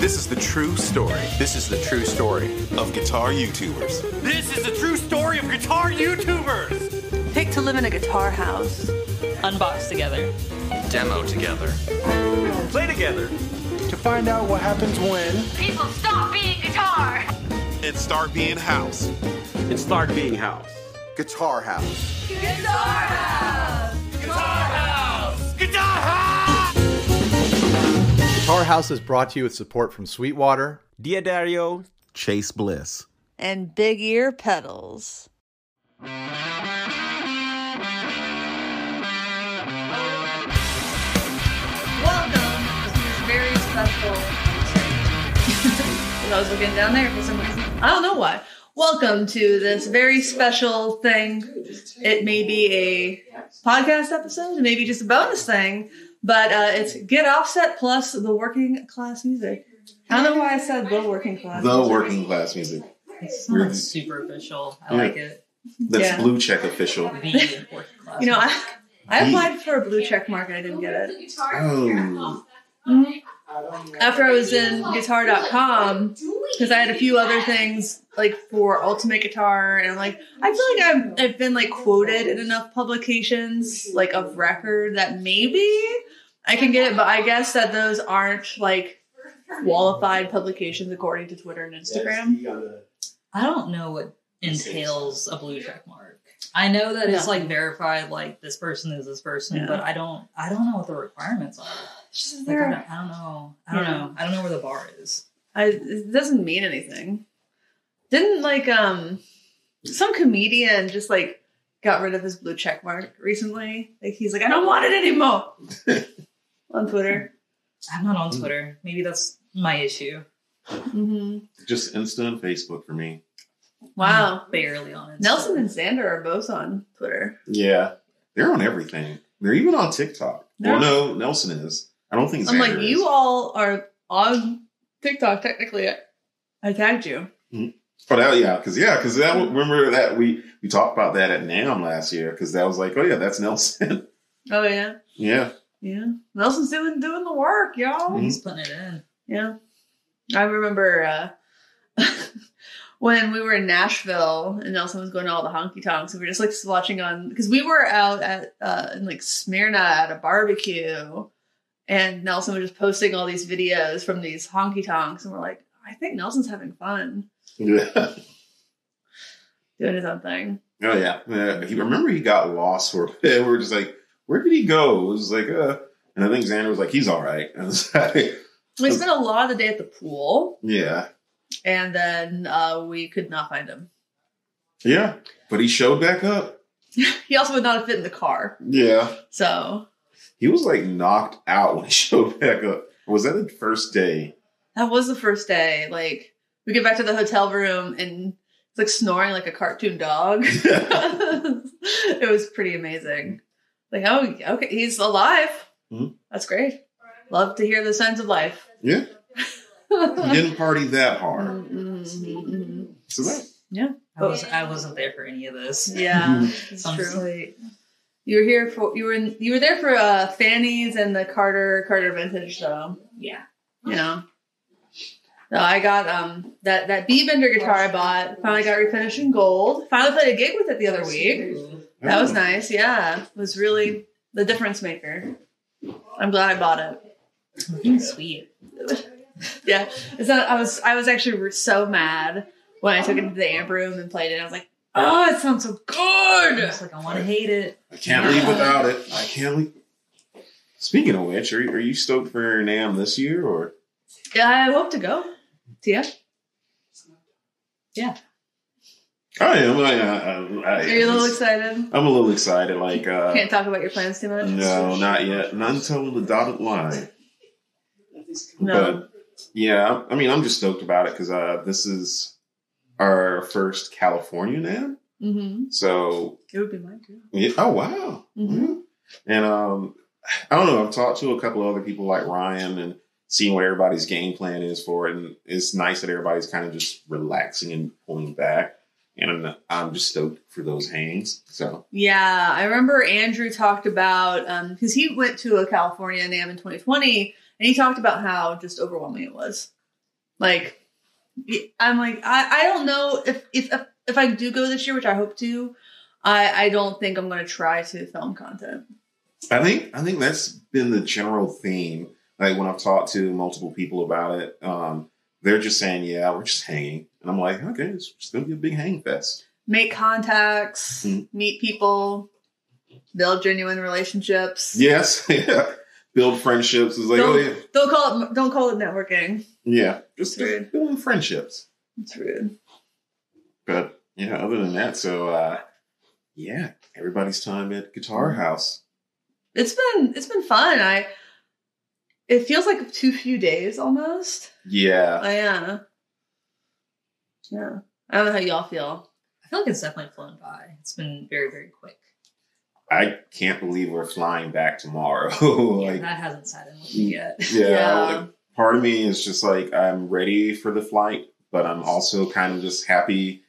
This is the true story This is the true story. of guitar YouTubers. This is the true story of guitar YouTubers. Pick to live in a guitar house. Unbox together. Demo together. Play together. to find out what happens when People stop being guitar. And start being house. and start being house. Guitar House. Guitar House. Guitar House. Guitar House is brought to you with support from Sweetwater. D'Addario, Chase Bliss. And big ear pedals. Welcome to this very special. I was looking down there for some reason. I don't know why. Welcome to this very special thing. It may be a podcast episode, maybe just a bonus thing, but uh, it's Get Offset plus the working class music. I don't know why I said the working class. The music. working class music. It's not super official. I Yeah. like it. That's Yeah. blue check official. The working class. You know, I, I applied for a blue check mark and I didn't get it. Oh, after I was in guitar.com, because I had a few other things like for Ultimate Guitar, and I'm like, I feel like I've, I've been like quoted in enough publications, like of record, that maybe I can get it, but I guess that those aren't like qualified publications according to Twitter and Instagram. I don't know what entails a blue check mark. I know that it's like verified, like this person is this person, Yeah. but I don't. I don't know what the requirements are. It's just Like, I, there- don't, I don't know. I don't Yeah. know. I don't know where the bar is. I, it doesn't mean anything. Didn't like um some comedian just like got rid of his blue check mark recently? Like he's like, I don't want it anymore on Twitter. I'm not on Twitter. Maybe that's my issue. hmm just Insta and Facebook for me. Wow. I'm barely on it. Nelson and Xander are both on Twitter. Yeah, they're on everything. They're even on TikTok. Well, no, Nelson is. I don't think. So. I'm Xander like, is. you all are on TikTok. Technically, I, I tagged you. Oh, that, yeah, because yeah, because that remember that we we talked about that at NAMM last year because that was like, oh yeah, that's Nelson. Oh yeah, yeah, yeah. Nelson's doing doing the work, y'all. Mhm. He's putting it in. Yeah. I remember uh, when we were in Nashville and Nelson was going to all the honky tonks. We were just like watching on because we were out at uh, in like Smyrna at a barbecue, and Nelson was just posting all these videos from these honky tonks, and we're like, I think Nelson's having fun yeah. doing his own thing. Oh yeah, yeah. He remember he got lost for a bit. We were just like, where did he go? It was like, uh, and I think Xander was like, he's all right. And I was like, We spent a lot of the day at the pool, yeah, and then uh, we could not find him. yeah. But he showed back up. He also would not have fit in the car, Yeah, so he was like knocked out when he showed back up. Was that the first day? That was the first day. Like we get back to the hotel room and it's like snoring like a cartoon dog. it was pretty amazing. Like, oh, okay, he's alive. Mhm. That's great. Love to hear the signs of life. Yeah, he didn't party that hard. Mhm. So that Yeah, I was. I wasn't there for any of this. yeah, it's So true. like, You were here for you were in, you were there for uh, Fanny's and the Carter Carter Vintage though. yeah. you know. No, I got um that that B Bender guitar I bought. Finally got refinished in gold. Finally played a gig with it the other week. That was nice. Yeah, it was really the difference maker. I'm glad I bought it. Sweet. Yeah, it's not, I was I was actually so mad when I took it to the amp room and played it. I was like, oh, it sounds so I good. was like, I want to hate it. I can't leave without it. I can't leave. Speaking of which, are, are you stoked for NAMM this year or? Yeah, I hope to go. Tia, I am. I, I, I, are you a little excited? I'm a little excited. Like, uh, Can't talk about your plans too much. no, not yet. Not until the dotted line. No. But yeah, I mean, I'm just stoked about it because uh, this is our first California NAMM. Mm-hmm. So, It would be mine too. yeah, oh wow. Mhm. Yeah. And um, I don't know. I've talked to a couple of other people like Ryan and seeing what everybody's game plan is for it. And it's nice that everybody's kind of just relaxing and pulling back. And I'm, I'm just stoked for those hangs. So Yeah, I remember Andrew talked about because he went to a California NAMM in 2020, and he talked about how just overwhelming it was. Like, I'm like, I, I don't know if, if if if I do go this year, which I hope to. I I don't think I'm going to try to film content. I think I think that's been the general theme. Like when I've talked to multiple people about it, um, they're just saying, "Yeah, we're just hanging," and I'm like, "Okay, it's just gonna be a big hang fest." Make contacts, Mhm. meet people, build genuine relationships. Yes, yeah. Build friendships. It's like, don't, oh yeah, don't call it don't call it networking. yeah. Just, rude. building friendships. It's rude. But yeah, other than that, so uh, yeah, everybody's time at Guitar House. It's been it's been fun. I it feels like too few days almost. Yeah, Oh, yeah. Yeah. I don't know how y'all feel. I feel like it's definitely flown by. It's been very, very quick. I can't believe we're flying back tomorrow. yeah, like, that hasn't set in with me yet. yeah, Yeah. like, part of me is just like I'm ready for the flight, but I'm also kind of just happy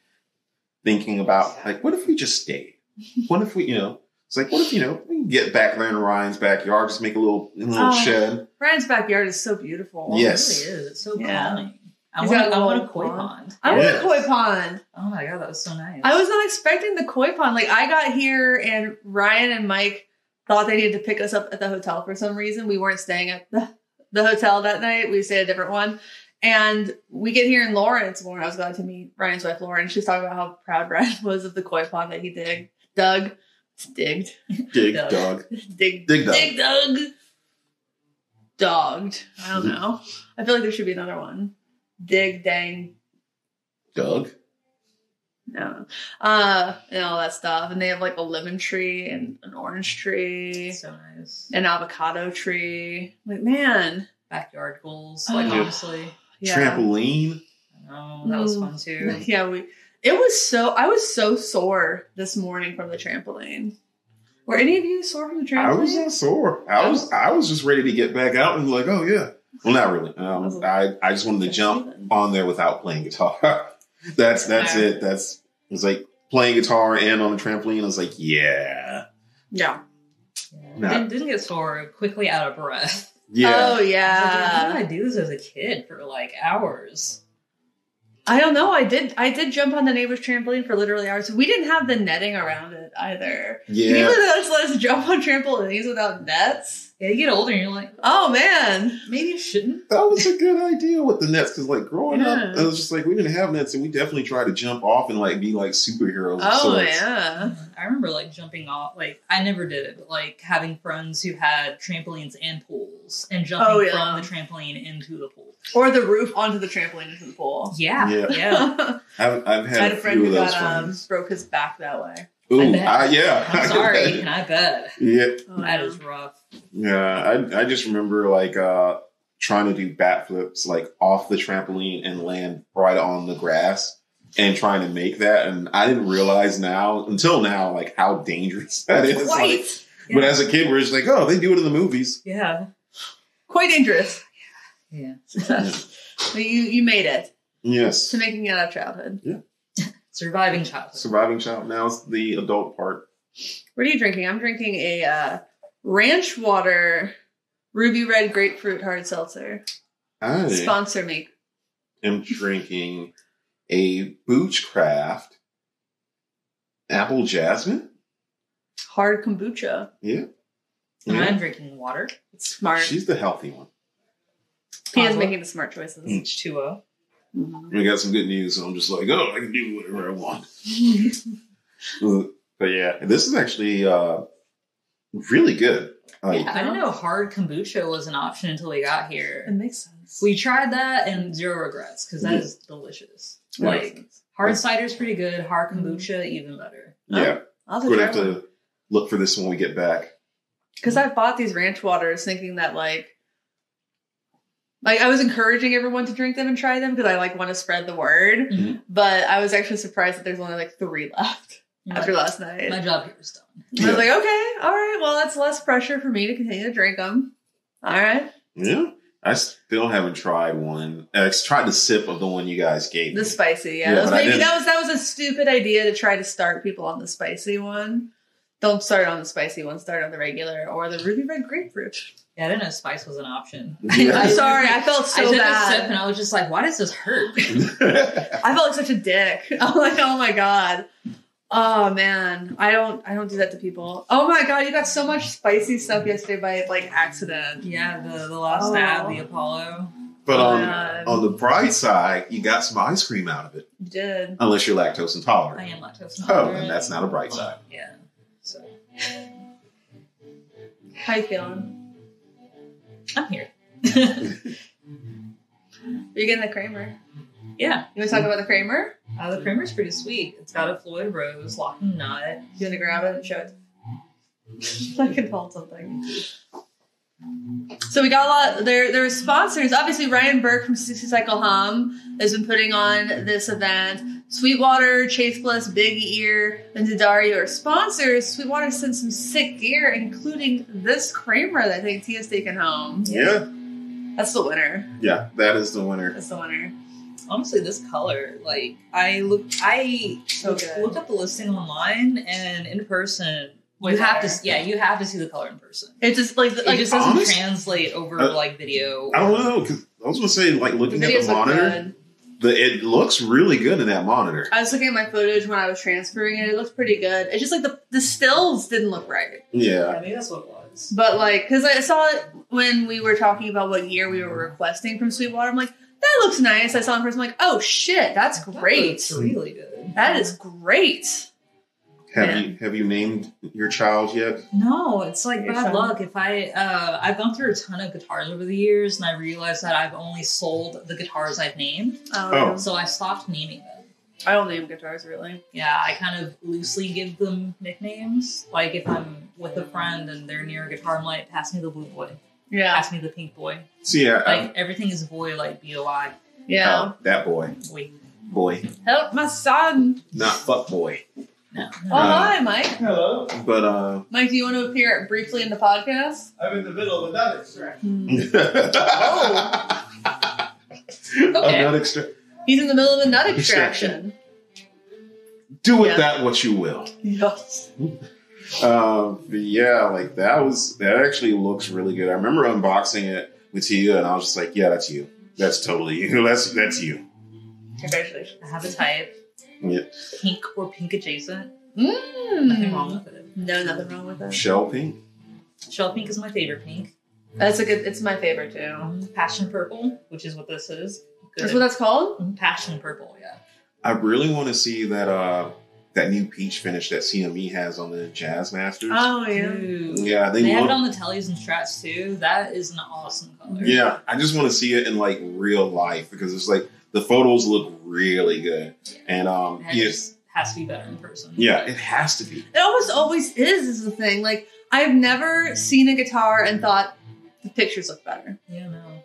thinking about like, what if we just stayed? What if we, you know, it's like, what if you know we can get back there in Ryan's backyard, just make a little a little Oh. shed. Ryan's backyard is so beautiful. Yes. It really is. It's so Yeah. calming. I want, got a I want a koi pond. pond. I want a koi pond. Oh my god, that was so nice. I was not expecting the koi pond. Like I got here and Ryan and Mike thought they needed to pick us up at the hotel for some reason. We weren't staying at the, the hotel that night. We stayed at a different one. And we get here in Lawrence. Lauren, I was glad to meet Ryan's wife, Lauren. She's talking about how proud Ryan was of the koi pond that he dig, dug, digged, Dig Doug. dog. dig, Dig dug. dig, dug, dogged. I don't mm-hmm. know. I feel like there should be another one. Dig, dang, Doug. no, uh, and all that stuff. And they have like a lemon tree and an orange tree, so nice. an avocado tree. Like, man, Backyard goals. Like Oh. honestly. yeah, Trampoline. No, that was Mm. fun too. yeah. We it was so I was so sore this morning from the trampoline. Were any of you sore from the trampoline? I was trampoline? not sore. I was I was just ready to get back out and like, oh yeah. Well, not really. Um, I I just wanted to jump on there without playing guitar. that's that's Yeah. it. That's it's like playing guitar and on a trampoline. I was like, yeah, yeah. Yeah. Nah. Didn't, didn't get sore. Quickly out of breath. yeah. Oh I was like, yeah. How did I do this as a kid for like hours? I don't know. I did. I did jump on the neighbor's trampoline for literally hours. We didn't have the netting around it either. yeah. People that just let us jump on trampolines without nets. Yeah, you get older and you're like, Oh man. maybe you shouldn't. That was a good idea with the nets because, like, growing Yeah. up, it was just like we didn't have nets, and we definitely tried to jump off and like be like superheroes. Oh sorts. yeah. I remember like jumping off. Like I never did it, but like having friends who had trampolines and pools and jumping Oh, yeah. from the trampoline into the pool. Or the roof onto the trampoline into the pool. Yeah, Yeah. yeah. I've, I've I had, had a a friend few who of those got um, broke his back that way. Ooh, I bet. I- yeah. I'm sorry, and I bet yeah, Oh, that yeah. rough. yeah. I I just remember like uh trying to do bat flips like off the trampoline and land right on the grass and trying to make that, and I didn't realize now until now like how dangerous that is. Like, quite, But as a kid, we're just like, oh, they do it in the movies. Yeah, quite dangerous. yeah. yeah. But you you made it Yes, to making it out of childhood. Surviving childhood. surviving child. Now it's the adult part. What are you drinking? I'm drinking a uh, ranch water ruby red grapefruit hard seltzer. I Sponsor me. I'm drinking a Boochcraft apple jasmine. Hard kombucha. Yeah. And Yeah. I'm drinking water. It's smart. She's the healthy one. Pia's Oslo. making the smart choices. H2O. Mhm. We got some good news, so I'm just like, oh, I can do whatever I want. But yeah, this is actually uh, really good. Like, I didn't know hard kombucha was an option until we got here. It makes sense. We tried that and zero regrets because that Yeah. is delicious. It makes Like sense. cider is pretty good. Hard kombucha even better. yeah, I'll we're gonna to have to look for this when we get back. Because I bought these ranch waters thinking that like like I was encouraging everyone to drink them and try them because I like want to spread the word. Mhm. But I was actually surprised that there's only like three left My, after last night. my job here is done. I was like, okay, all right, well that's less pressure for me to continue to drink them. All right, Yeah, I still haven't tried one. I tried the sip of the one you guys gave Me. the me. spicy, yeah. Yeah, that was maybe that was that was a stupid idea to try to start people on the spicy one. Don't start on the spicy one. Start on the regular or the ruby red grapefruit. Yeah, I didn't know spice was an option. Yeah. I'm sorry. I felt I so took a sip and I was just like, why does this hurt? I felt like such a dick. I'm like, oh my god. Oh man, I don't, I don't do that to people. Oh my god, you got so much spicy stuff yesterday by like accident. yeah, the, the last Oh. stab, the Apollo. but Oh, on, God. on the bright side, you got some ice cream out of it. You did. Unless you're lactose intolerant. I am lactose oh, intolerant. Oh, intolerant. and that's not a bright side. Yeah. How you feeling? I'm here. You're getting the Kramer. yeah. You want to talk about the Kramer? Uh, the Kramer's pretty sweet. It's got a Floyd Rose, locking nut. You want to grab it and show it? I can hold something. So we got a lot. There, there are sponsors. Obviously, Ryan Burke from 60 Cycle Hum has been putting on this event. Sweetwater, Chase Bliss, Big Ear, and D'Addario are sponsors. Sweetwater sent some sick gear, including this Kramer that I think Tia's taken home. Yeah. That's the winner. Yeah, that is the winner. That's the winner. Honestly, this color, like I looked, I So looked, good. looked up the listing online and in person. Way you have to, yeah, you have to see the color in person. It just like It like just doesn't honest- translate over Uh, like video. I don't know, because I was going to say, like, the looking at the monitor, the, it looks really good in that monitor. I was looking at my footage when I was transferring it. It looked pretty good. It's just like the the stills didn't look right. Yeah. I think that's what it was. But like, because I saw it when we were talking about what year we were requesting from Sweetwater. I'm like, that looks nice. I saw it in person. I'm like, oh shit, that's great. It's really good. That is great. Have Yeah. you have you named your child yet? No, it's like Your bad son. luck. If I, uh, I've gone through a ton of guitars over the years, and I realized that I've only sold the guitars I've named, Oh. so I stopped naming them. I don't name guitars really. Yeah, I kind of loosely give them nicknames. Like if I'm with a friend and they're near a guitar, I'm like, pass me the blue boy, Yeah, pass me the pink boy. See, I, I- Like everything is boy, like B O I yeah. oh, that boy, boy. boy, Help my son. not fuck boy. No, Oh. Uh, hi, Mike. Hello. But uh, Mike, do you want to appear briefly in the podcast? I'm in the middle of another extraction. Okay. I'm not extra. He's in the middle of a nut extraction. Do with Yeah. that what you will. Yes. Um, but yeah, like that was that actually looks really good. I remember unboxing it with Tia, and I was just like, "Yeah, that's you. That's totally you. That's that's you." Congratulations. I have a type, Yeah. pink or pink adjacent. Nothing wrong Mm. with it. No, nothing wrong with that. Shell pink. Shell pink is my favorite pink. That's a good. It's my favorite too. Um, Passion purple, which is what this is. Good. That's what that's called. Passion purple, yeah. I really want to see that uh that new peach finish that CME has on the Jazz Masters. Oh yeah. Dude. yeah, they, They have it on the tellies and strats too. That is an awesome color. yeah, I just want to see it in like real life because it's like the photos look really good, and um, It yes, just has to be better in person. yeah, it has to be. It almost always is. Is the thing. Like I've never seen a guitar and thought the pictures look better. Yeah, no.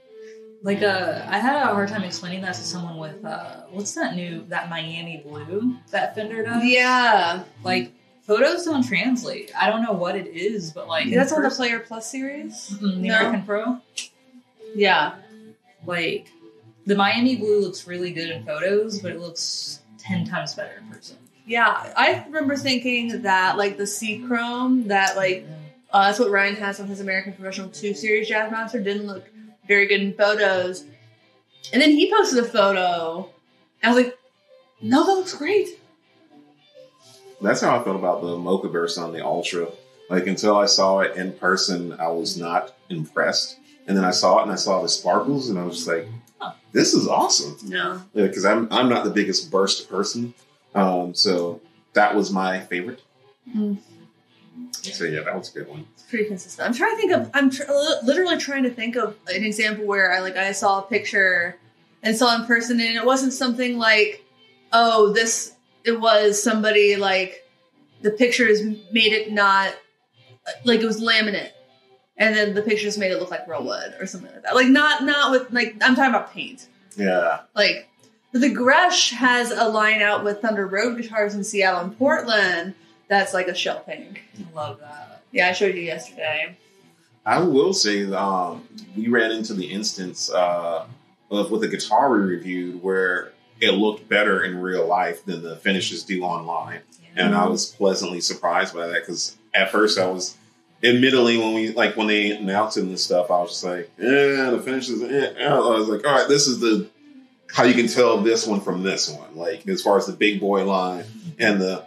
Like uh I had a hard time explaining that to someone with uh what's that new that Miami blue that Fender does? Yeah, Like photos don't translate. I don't know what it is, but like that's in on the Player Plus series. Mm, the No. American Pro. Yeah, Like the Miami blue looks really good in photos, but it looks ten times better in person. yeah. I remember thinking that like the C Chrome that like uh, that's what Ryan has on his American Professional Two Series Jazz Master didn't look very good in photos, and then he posted a photo. And I was like, no, that looks great. That's how I felt about the Mocha Burst on the Ultra. Like until I saw it in person, I was not impressed. And then I saw it and I saw the sparkles, and I was just like, "This is awesome." Yeah, Because I'm I'm not the biggest burst person, um, so that was my favorite. Mm. So yeah, that was a good one. It's pretty consistent. I'm trying to think of. I'm tr- literally trying to think of an example where I like I saw a picture and saw in person, and it wasn't something like, oh, this. It was somebody like the picture pictures made it not like it was laminate, and then the pictures made it look like real wood or something like that. Like not not with like I'm talking about paint. Yeah, Like the Gretsch has a line out with Thunder Road guitars in Seattle and Portland. That's like a shell pink. I love that. Yeah, I showed you yesterday. I will say um, we ran into the instance uh, of with a guitar we reviewed where it looked better in real life than the finishes do online. And I was pleasantly surprised by that because at first I was, admittedly, when we like when they announced it and stuff, I was just like, yeah, the finishes. Eh. I was like, all right, this is the how you can tell this one from this one, like as far as the big boy line and the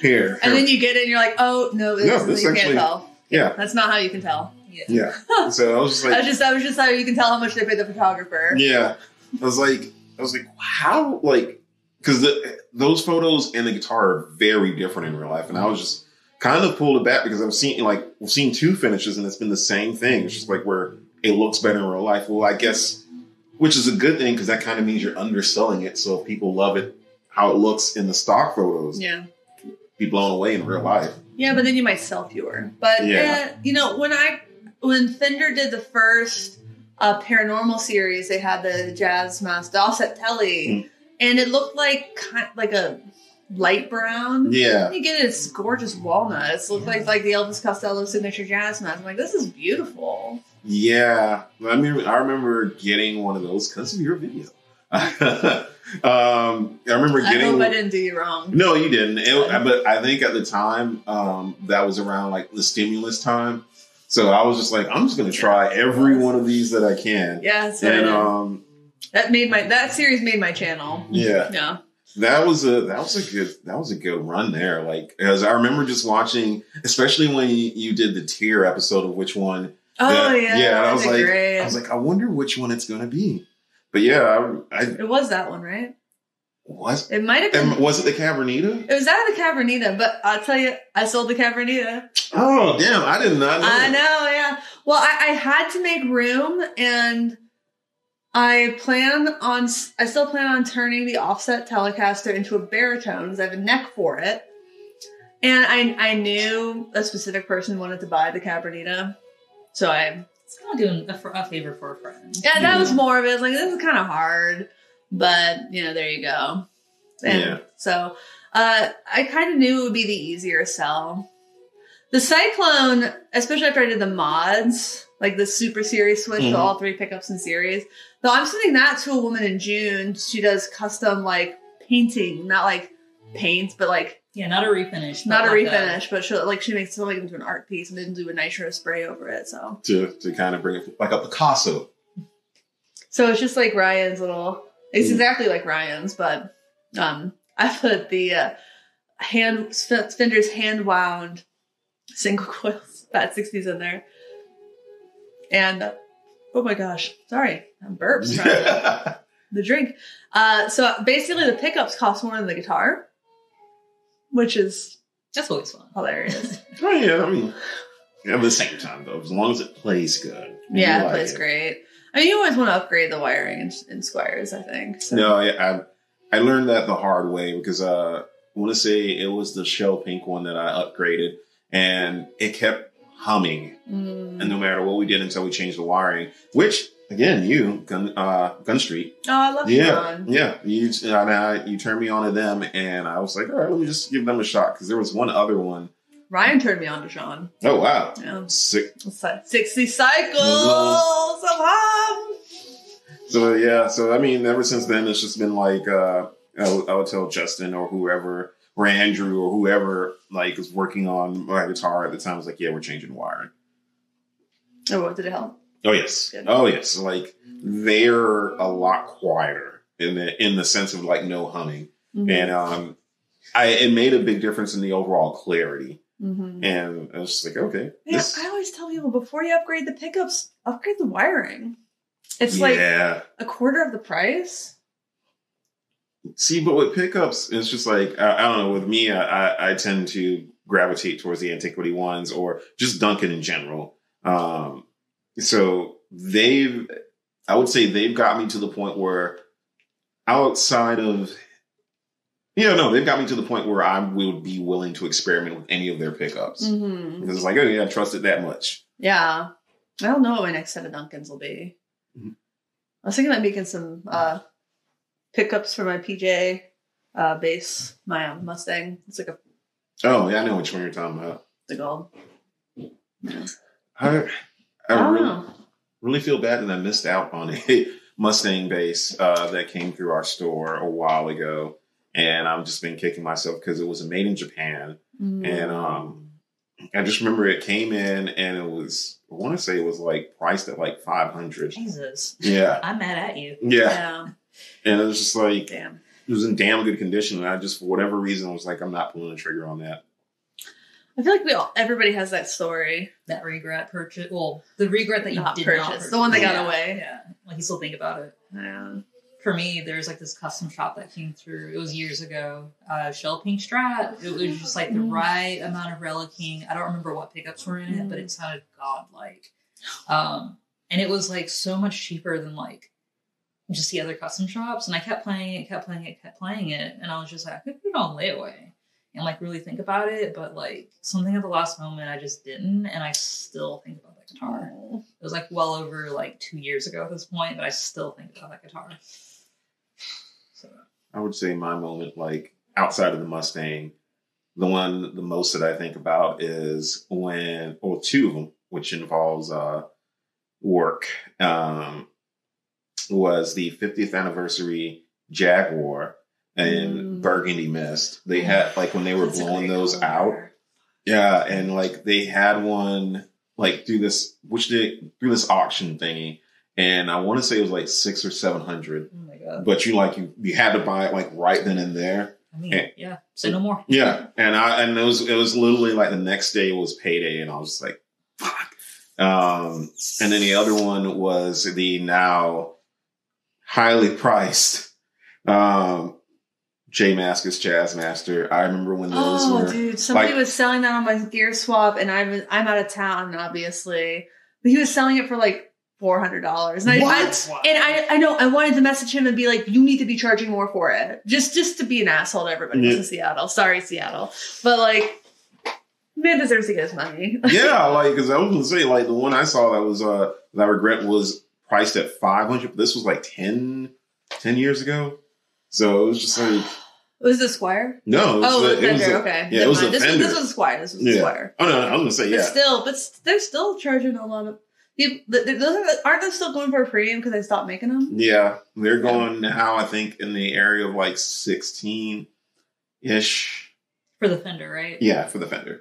here. And then you get it and you're like, oh no, this, No, this you actually- can't tell. yeah, That's not how you can tell. Yeah. yeah. So I was just like, That's just that was just how you can tell how much they paid the photographer. Yeah, I was like, I was like, how, like, because those photos and the guitar are very different in real life, and I was just kind of pulled it back because I've seen like we've seen two finishes, and it's been the same thing. It's just like where it looks better in real life. Well, I guess, which is a good thing because that kind of means you're underselling it. So if people love it, how it looks in the stock photos, Yeah. be blown away in real life. Yeah, but then you might sell fewer. But Yeah. uh, you know, when I when Fender did the first uh, paranormal series, they had the Jazz Mask, the offset telly, Mm. and it looked like kind like a light brown. Yeah, You get it, it's gorgeous walnuts. Looked like like the Elvis Costello signature jazz mask. I'm like, this is beautiful. Yeah, I mean, I remember getting one of those because of your video. um, I remember I getting. hope I didn't do you wrong. No, you didn't. It, but I think at the time, um, that was around like the stimulus time. So I was just like, I'm just going to try every one of these that I can. Yeah, so And um, that made my that series made my channel. yeah, Yeah. That was a that was a good that was a good run there. Like, as I remember just watching, especially when you, you did the tier episode of which one. Oh that- yeah, yeah. I was like, great. I was like, I wonder which one it's going to be. But yeah, I, I it was that one, right? was. It might have been. Was it the Cabronita? It was out of the Cabronita, but I'll tell you, I sold the Cabronita. Oh, damn! I did not know. I know, yeah. Well, I, I had to make room, and I plan on. I still plan on turning the offset Telecaster into a baritone because I have a neck for it. And I I knew a specific person wanted to buy the Cabronita, so I It's kind of doing a, a favor for a friend. yeah that was more of it. I was like, this is kind of hard, but you know, there you go. And Yeah. So uh, I kind of knew it would be the easier sell. The Cyclone, especially after I did the mods, like the Super Series switch Mhm. to all three pickups in series. Though I'm sending that to a woman in June. She does custom like painting, not like paints, but like Yeah, not a refinish. not a like refinish, but she like she makes something into an art piece and then do a nitro spray over it. So to to kind of bring it like a Picasso. So it's just like Ryan's little. It's Mm. exactly like Ryan's, but um, I put the uh, hand Fender's hand wound single coils Fat Sixties in there, and uh, oh my gosh, sorry, I'm burps. the drink. Uh, so basically, the pickups cost more than the guitar, which is That's always fun. hilarious. oh yeah, I mean, at the same time though, as long as it plays good. yeah, you it like plays great. I mean, you always want to upgrade the wiring in, in Squiers, I think. So. No, I, I I learned that the hard way because uh, I want to say it was the shell pink one that I upgraded, and it kept humming, Mm. and no matter what we did until we changed the wiring, which again, you Gun uh, Gun Street, Oh, I love yeah, Sean. yeah, you I, you turned me on to them, and I was like, all right, let me just give them a shot because there was one other one. Ryan turned me on to Sean. Oh wow, Yeah. sick. It's like 60 cycles of hum. So yeah, so I mean, ever since then, it's just been like uh, I, would, I would tell Justin or whoever, or Andrew or whoever, like is working on my guitar at the time. Was like, yeah, we're changing wiring. Oh, what did it help? Oh yes, Good. oh yes. Like they're a lot quieter in the in the sense of like no humming, Mm-hmm. and um, I it made a big difference in the overall clarity. Mhm. And I was just like, okay, Yeah, this- I always tell people before you upgrade the pickups, upgrade the wiring. It's like a quarter of the price. See, but with pickups, it's just like I, I don't know. With me, I, I, tend to gravitate towards the antiquity ones or just Duncan in general. Um, so they've, I would say they've got me to the point where outside of, yeah, no, they've got me to the point where I would be willing to experiment with any of their pickups Mm-hmm. because it's like, oh yeah, I trust it that much. Yeah. I don't know what my next set of Duncans will be. Mhm. I was thinking about making some uh, pickups for my PJ uh, bass, my um, Mustang. It's like a Oh yeah, I know which one you're talking about. the gold. I, I really, know. really feel bad that I missed out on a Mustang bass uh, that came through our store a while ago, and I've just been kicking myself because it was made in Japan, Mm. and um, I just remember it came in and it was I want to say it was like priced at like five hundred. Jesus. Yeah, I'm mad at you. yeah, Yeah. And it was just like Damn. it was in damn good condition, and I just for whatever reason I was like I'm not pulling the trigger on that. I feel like we all everybody has that story. That regret purchase. Well, the regret that you Not did purchase. not purchase. The one that got Yeah, away. Yeah. Like you still think about it. Yeah. For me, there's like this custom shop that came through. It was years ago. Uh, Shell Pink Strat. It was just like the right amount of relicking. I don't remember what pickups were in it, but it sounded godlike. Um, and it was like so much cheaper than like just the other custom shops. And I kept playing it, kept playing it, kept playing it, and I was just like, I could put it on layaway and like really think about it, but like something at the last moment, I just didn't, and I still think about that guitar. It was like well over like two years ago at this point, but I still think about that guitar. So I would say my moment, like outside of the Mustang, the one the most that I think about is when, well, two of them, which involves uh, work, um, was the 50th anniversary Jaguar and Mm. Burgundy Mist. They had like when they were That's blowing those color. out. Yeah, and like they had one like through this, which they through this auction thingy, and I want to say it was like six or seven hundred oh my god. but you like you, you had to buy it like right then and there. I mean, Eh. yeah. Say no more. Yeah, and I and it was it was literally like the next day was payday, and I was just like, fuck. Um, and then the other one was the now highly priced um J Mascis Jazz Master. I remember when those were Oh, were dude! Somebody like- was selling that on my Gear Swap, and I'm I'm out of town, obviously. But he was selling it for like four hundred dollars. And I, and I I know I wanted to message him and be like, "You need to be charging more for it," just just to be an asshole to everybody Yeah. in Seattle. Sorry, Seattle, but like, man deserves to get his money. yeah, like because I was gonna say like the one I saw that was uh that I regret was priced at five hundred. This was like 10, 10 years ago, so it was just like was it Squier? no, it was Oh, the, the it was Fender. okay, yeah, it was the mind. this, Fender. this was Squier. This was Yeah. Squier. Oh no, I'm gonna say But yeah. still, but s- they're still charging a lot of. People, th- th- those are, aren't they still going for a premium because they stopped making them? Yeah, they're going now. I think in the area of like sixteen ish. For the Fender, right? Yeah, for the Fender.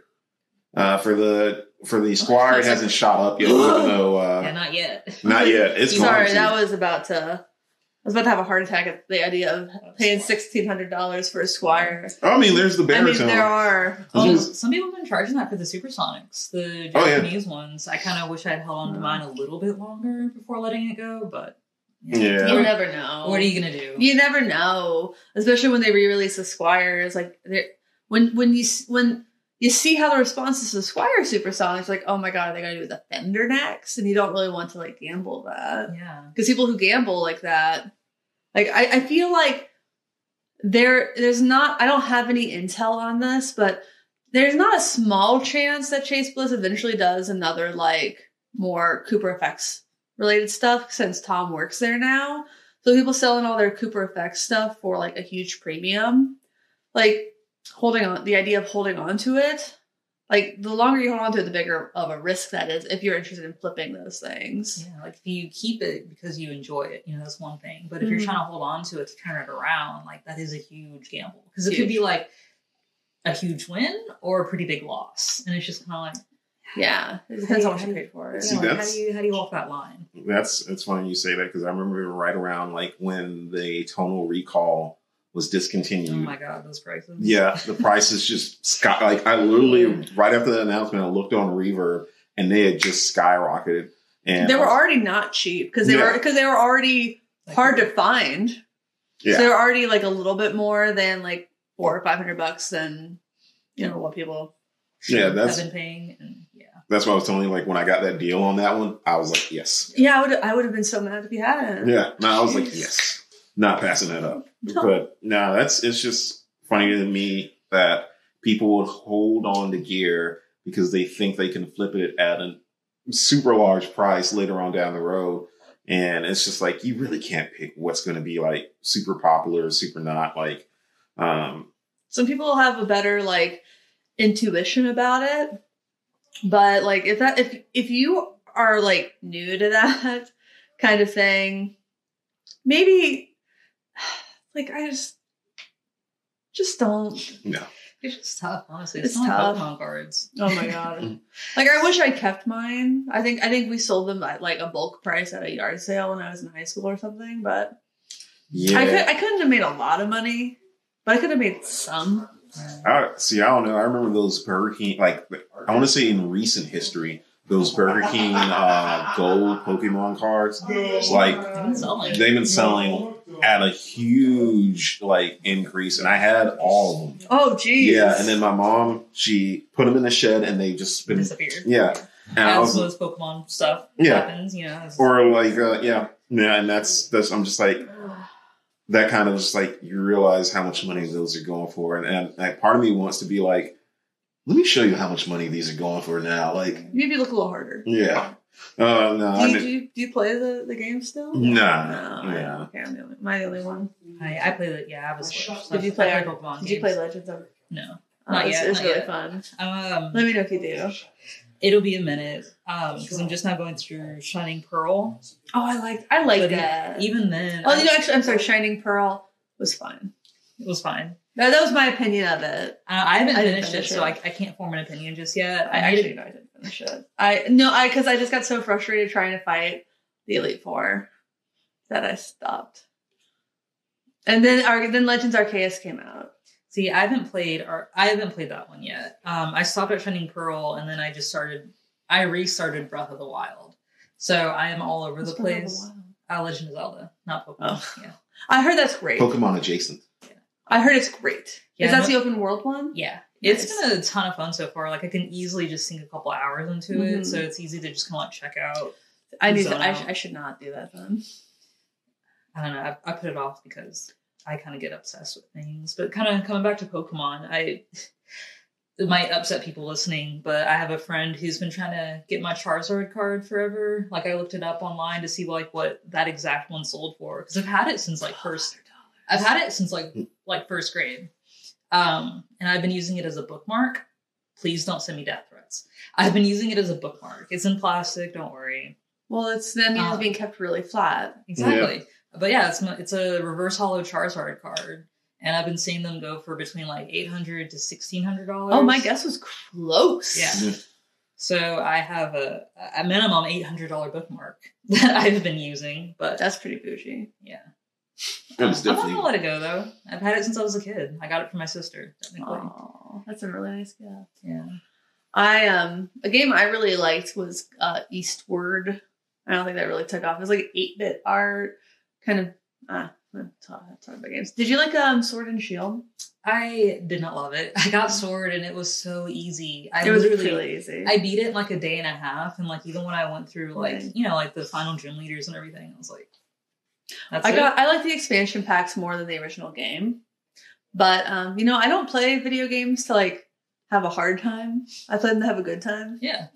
Uh, for the for the Squier, it hasn't shot up yet. even though uh, Yeah, not yet. not yet. It's Sorry, that was about to. I was about to have a heart attack at the idea of paying sixteen hundred dollars for a Squier. I mean, there's the I mean, there are. Oh, Just- some people have been charging that for the Supersonics, the Oh, yeah. Japanese ones. I kind of wish I'd held on to mine a little bit longer before letting it go, but Yeah. You never know. What are you gonna do? You never know, especially when they re-release the Squiers. Like when when you when you see how the response is to the Squier Supersonics, like oh my god, are they gonna do the Fender next? And you don't really want to like gamble that Yeah. because people who gamble like that, like I, I feel like there there's not I don't have any intel on this, but there's not a small chance that Chase Bliss eventually does another like more Cooper effects related stuff since Tom works there now. So people selling all their Cooper effects stuff for like a huge premium, like holding on the idea of holding on to it. Like the longer you hold on to it, the bigger of a risk that is if you're interested in flipping those things. Yeah, like if you keep it because you enjoy it, you know, that's one thing. But if you're Mhm. trying to hold on to it to turn it around, like that is a huge gamble. Because it could be like a huge win or a pretty big loss. And it's just kind of like, Yeah, it depends how much you paid for it. See, you how that's- do you how do you walk that line? That's it's funny you say that because I remember right around like when the tonal recall was discontinued. Oh my god, those prices. Yeah, the prices just sky. Like I literally right after the announcement, I looked on Reverb and they had just skyrocketed. And They were already not cheap because they Yeah. were because they were already hard to find. yeah, So they were already like a little bit more than like four or five hundred bucks than you know what people. yeah. have That's been paying and yeah. that's what I was telling you. Like when I got that deal on that one, I was like, yes, Yeah, I would I would have been so mad if you hadn't. yeah. No, I was like, yes, not passing that up. But no, that's it's just funny to me that people would hold on to gear because they think they can flip it at a super large price later on down the road. And it's just like you really can't pick what's going to be like super popular, or super not. Like, um, Some people have a better like intuition about it, but like if that if if you are like new to that kind of thing, maybe like I just just don't no, It's just tough, honestly. It's It's, not tough. Pokemon cards. Oh my god! like I wish I kept mine. I think I think we sold them at like a bulk price at a yard sale when I was in high school or something. But Yeah. I could I couldn't have made a lot of money, but I could have made some. I, see, I don't know. I remember those Burger King, like, I want to say in recent history, those Burger King uh, gold Pokemon cards. It's like, They've been selling. They've been selling at a huge, like, increase. And I had all of them. Oh geez. Yeah. And then my mom, she put them in the shed and they just been, disappeared. yeah. And As was, Pokemon stuff Yeah. happens, you know. or like, uh, yeah. Yeah. And that's, that's, I'm just like, that kind of just like you realize how much money those are going for, and, and like, part of me wants to be like, let me show you how much money these are going for now. Like, Maybe look a little harder. yeah, uh, no, Do I you, mean, do, you, do you play the, the game still? Nah, No. yeah. Okay, I'm the only, am I the only one? I, I play the yeah, I was Switch. so Did you play? play our- Pokemon did you play Legends of? No. Oh, Not it's, yet, It's not really yet. fun. Um, Let me know if you do. it'll be a minute um because I'm just now going through Shining Pearl. Oh, I like I like But that. Even then, oh, you know, actually, I'm sorry. Shining Pearl was fine. it was fine. That, that was my opinion of it. Uh, I haven't I didn't finished finish it, so. I, I can't form an opinion just yet. I I need actually no, I didn't finish it. I no, I because I just got so frustrated trying to fight the Elite Four that I stopped. And then our then Legends Arceus came out. See, I haven't played or I haven't played that one yet. Um, I stopped at Shining Pearl and then I just started. I restarted Breath of the Wild, so I am all over the Breath of the place. Wild? Uh, Legend of Zelda, not Pokemon. Oh. Yeah, I heard that's great. Pokemon adjacent. Yeah. I heard it's great. Yeah, Is that no- the open world one? yeah. It's Nice. been a ton of fun so far. Like I can easily just sink a couple hours into Mhm. it, so it's easy to just kind of like check out. I need. To, I, sh- I should not do that then. I don't know. I, I put it off because I kind of get obsessed with things. But kind of coming back to Pokemon, I it might upset people listening, but I have a friend who's been trying to get my Charizard card forever. Like I looked it up online to see like what that exact one sold for because I've had it since like first. I've had it since like like first grade, um, and I've been using it as a bookmark. Please don't send me death threats. I've been using it as a bookmark. It's in plastic. Don't worry. Well, it's that means Um, it's being kept really flat. Exactly. But yeah, it's it's a reverse holo Charizard card, and I've been seeing them go for between like eight hundred to sixteen hundred dollars. Oh, my guess was close. Yeah. So I have a a minimum eight hundred dollar bookmark that I've been using, but That's pretty bougie. yeah, It was I'm not gonna let it go though. I've had it since I was a kid. I got it from my sister. Technically, Oh, that's a really nice gift. yeah. I um a game I really liked was uh Eastward. I don't think that really took off. It was like eight bit art, kind of. Ah, talk, talk about games. Did you like um Sword and Shield? I did not love it. I got sword and it was so easy. I it was really easy. I beat it in like a day and a half, and like even when I went through like Right. you know like the final gym leaders and everything, I was like, that's I it. got I like the expansion packs more than the original game. But um, you know, I don't play video games to like have a hard time. I play them to have a good time. yeah.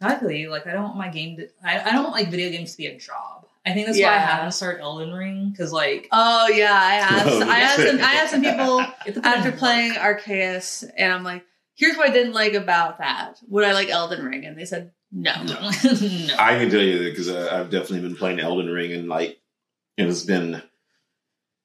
I feel you. Like I don't want my game to. I, I don't want like video games to be a job. I think that's why I haven't started Elden Ring because like Oh yeah, I asked Oh, I asked some. I asked some people it's a bit after playing work. Arceus and I'm like, here's what I didn't like about that. Would I like Elden Ring? And they said no. no. I can tell you that because I've definitely been playing Elden Ring and like it has been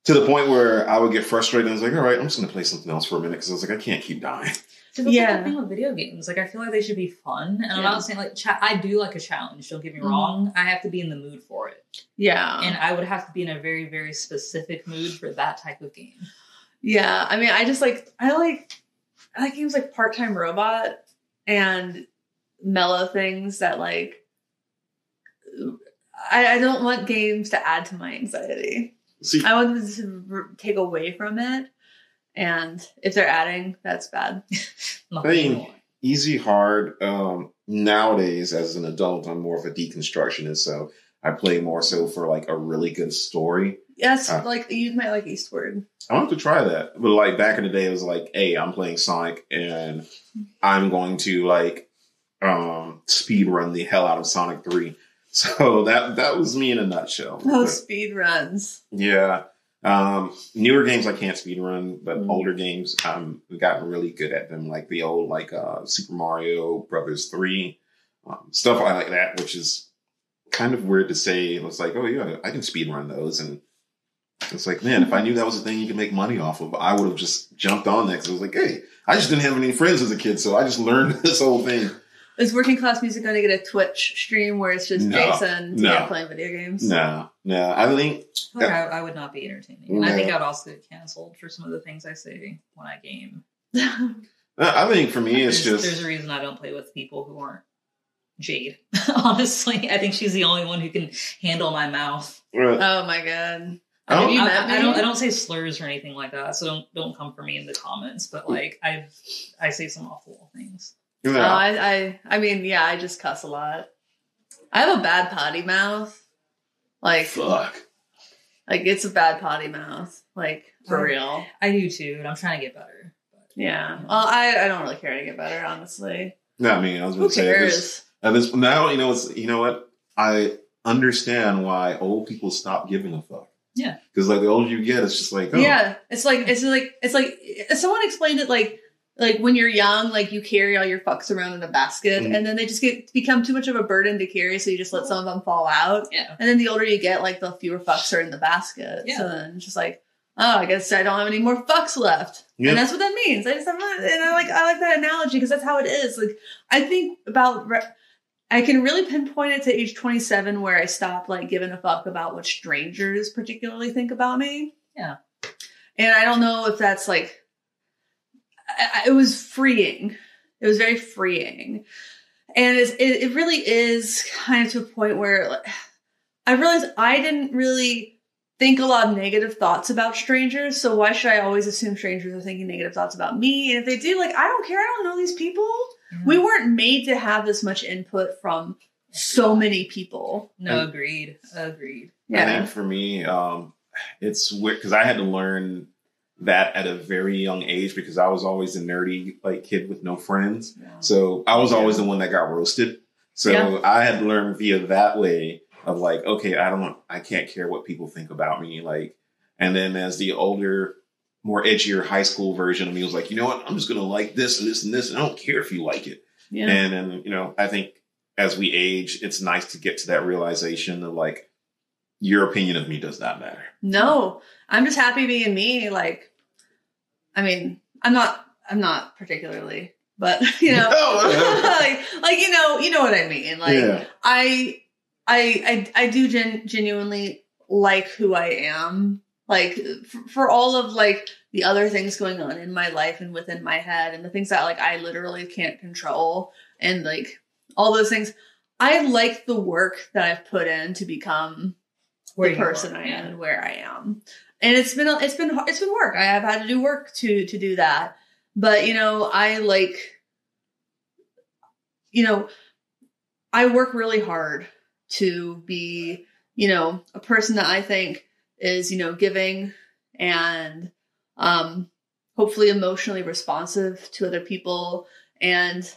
to the point where I would get frustrated. and I was like, all right, I'm just going to play something else for a minute because I was like, I can't keep dying. See, that's Yeah. yeah. the thing with video games. Like I feel like they should be fun, and I'm not saying like cha- I do like a challenge. Don't get me Mhm. wrong. I have to be in the mood for it, Yeah. and I would have to be in a very very specific mood for that type of game. Yeah, I mean, I just like I like I like games like Part Time Robot and mellow things that like I, I don't want games to add to my anxiety. See, I want them to r- take away from it, and if they're adding, that's bad. I mean, easy, hard. Um, nowadays, as an adult, I'm more of a deconstructionist, so I play more so for like a really good story. Yes, Uh. like you might like Eastward. I want to try that, but like back in the day, it was like, hey, I'm playing Sonic, and I'm going to like um speed run the hell out of Sonic Three. So that that was me in a nutshell. Oh, But- speed runs. Yeah. Um, newer games I can't speed run, but Mm. older games um, I've gotten really good at them, like the old like uh, Super Mario Brothers three, um, stuff like that, which is kind of weird to say. It's like, oh yeah, I can speed run those, and It's like, man, if I knew that was a thing you could make money off of, I would have just jumped on that because I was like, hey, I just didn't have any friends as a kid, so I just learned this whole thing. Is working class music going to get a Twitch stream where it's just No, Jason no. yeah, playing video games? No, no, I think I, feel like I, I would not be entertaining. And I think I'd also get canceled for some of the things I say when I game. I think for me it's there's, just there's a reason I don't play with people who aren't Jade. Honestly, I think she's the only one who can handle my mouth. uh, Oh my god. I don't- I, I don't. I don't say slurs or anything like that. So don't don't come for me in the comments. But like I, I say some awful things. You Oh, I, I, I mean, yeah, I just cuss a lot. I have a bad potty mouth. Like, fuck. like it's a bad potty mouth. Like for Oh. real. I do too, and I'm trying to get better. But Yeah. Well, I, I don't really care to get better, honestly. No, I mean, I was Who going to say this. cares? At this now, you know, it's you know what I understand why old people stop giving a fuck. Yeah. because like the older you get, it's just like, oh, Yeah, it's like it's like it's like someone explained it like like when you're young, like you carry all your fucks around in a basket, Mhm. and then they just get become too much of a burden to carry, so you just let some of them fall out. yeah, And then the older you get, like the fewer fucks are in the basket. Yeah. So then it's just like, oh, I guess I don't have any more fucks left. Yeah. And that's what that means. I just have, and I like I like that analogy because that's how it is. Like I think about. Re- I can really pinpoint it to age 27 where I stopped like giving a fuck about what strangers particularly think about me. Yeah. And I don't know if that's like, I, I- it was freeing. It was very freeing. And it's, it, it really is kind of to a point where like, I realized I didn't really think a lot of negative thoughts about strangers. So why should I always assume strangers are thinking negative thoughts about me? And if they do, like, I don't care. I don't know these people. We weren't made to have this much input from so many people. no, And- agreed, agreed. I Yeah. think for me, um, it's weird because I had to learn that at a very young age because I was always a nerdy like kid with no friends. So I was always the one that got roasted. So Yeah. I had to learn via that way of like, okay, I don't, I can't care what people think about me. Like, and then as the older, more edgier high school version of me was like, you know what, I'm just gonna like this and this and this, and I don't care if you like it. Yeah. And then, you know, I think as we age, it's nice to get to that realization of like, your opinion of me does not matter. No, I'm just happy being me. Like, I mean, I'm not, I'm not particularly, but you know, No. like, like, you know, you know what I mean. Like, Yeah. I, I, I, I do gen- genuinely like who I am. Like, for, for all of like the other things going on in my life and within my head, and the things that like I literally can't control, and like all those things. I like the work that I've put in to become Where the person are, I yeah. am and where I am. And it's been it's been it's been work. I have had to do work to to do that. But you know, I like you know, I work really hard to be, you know, a person that I think is, you know, giving and um hopefully emotionally responsive to other people and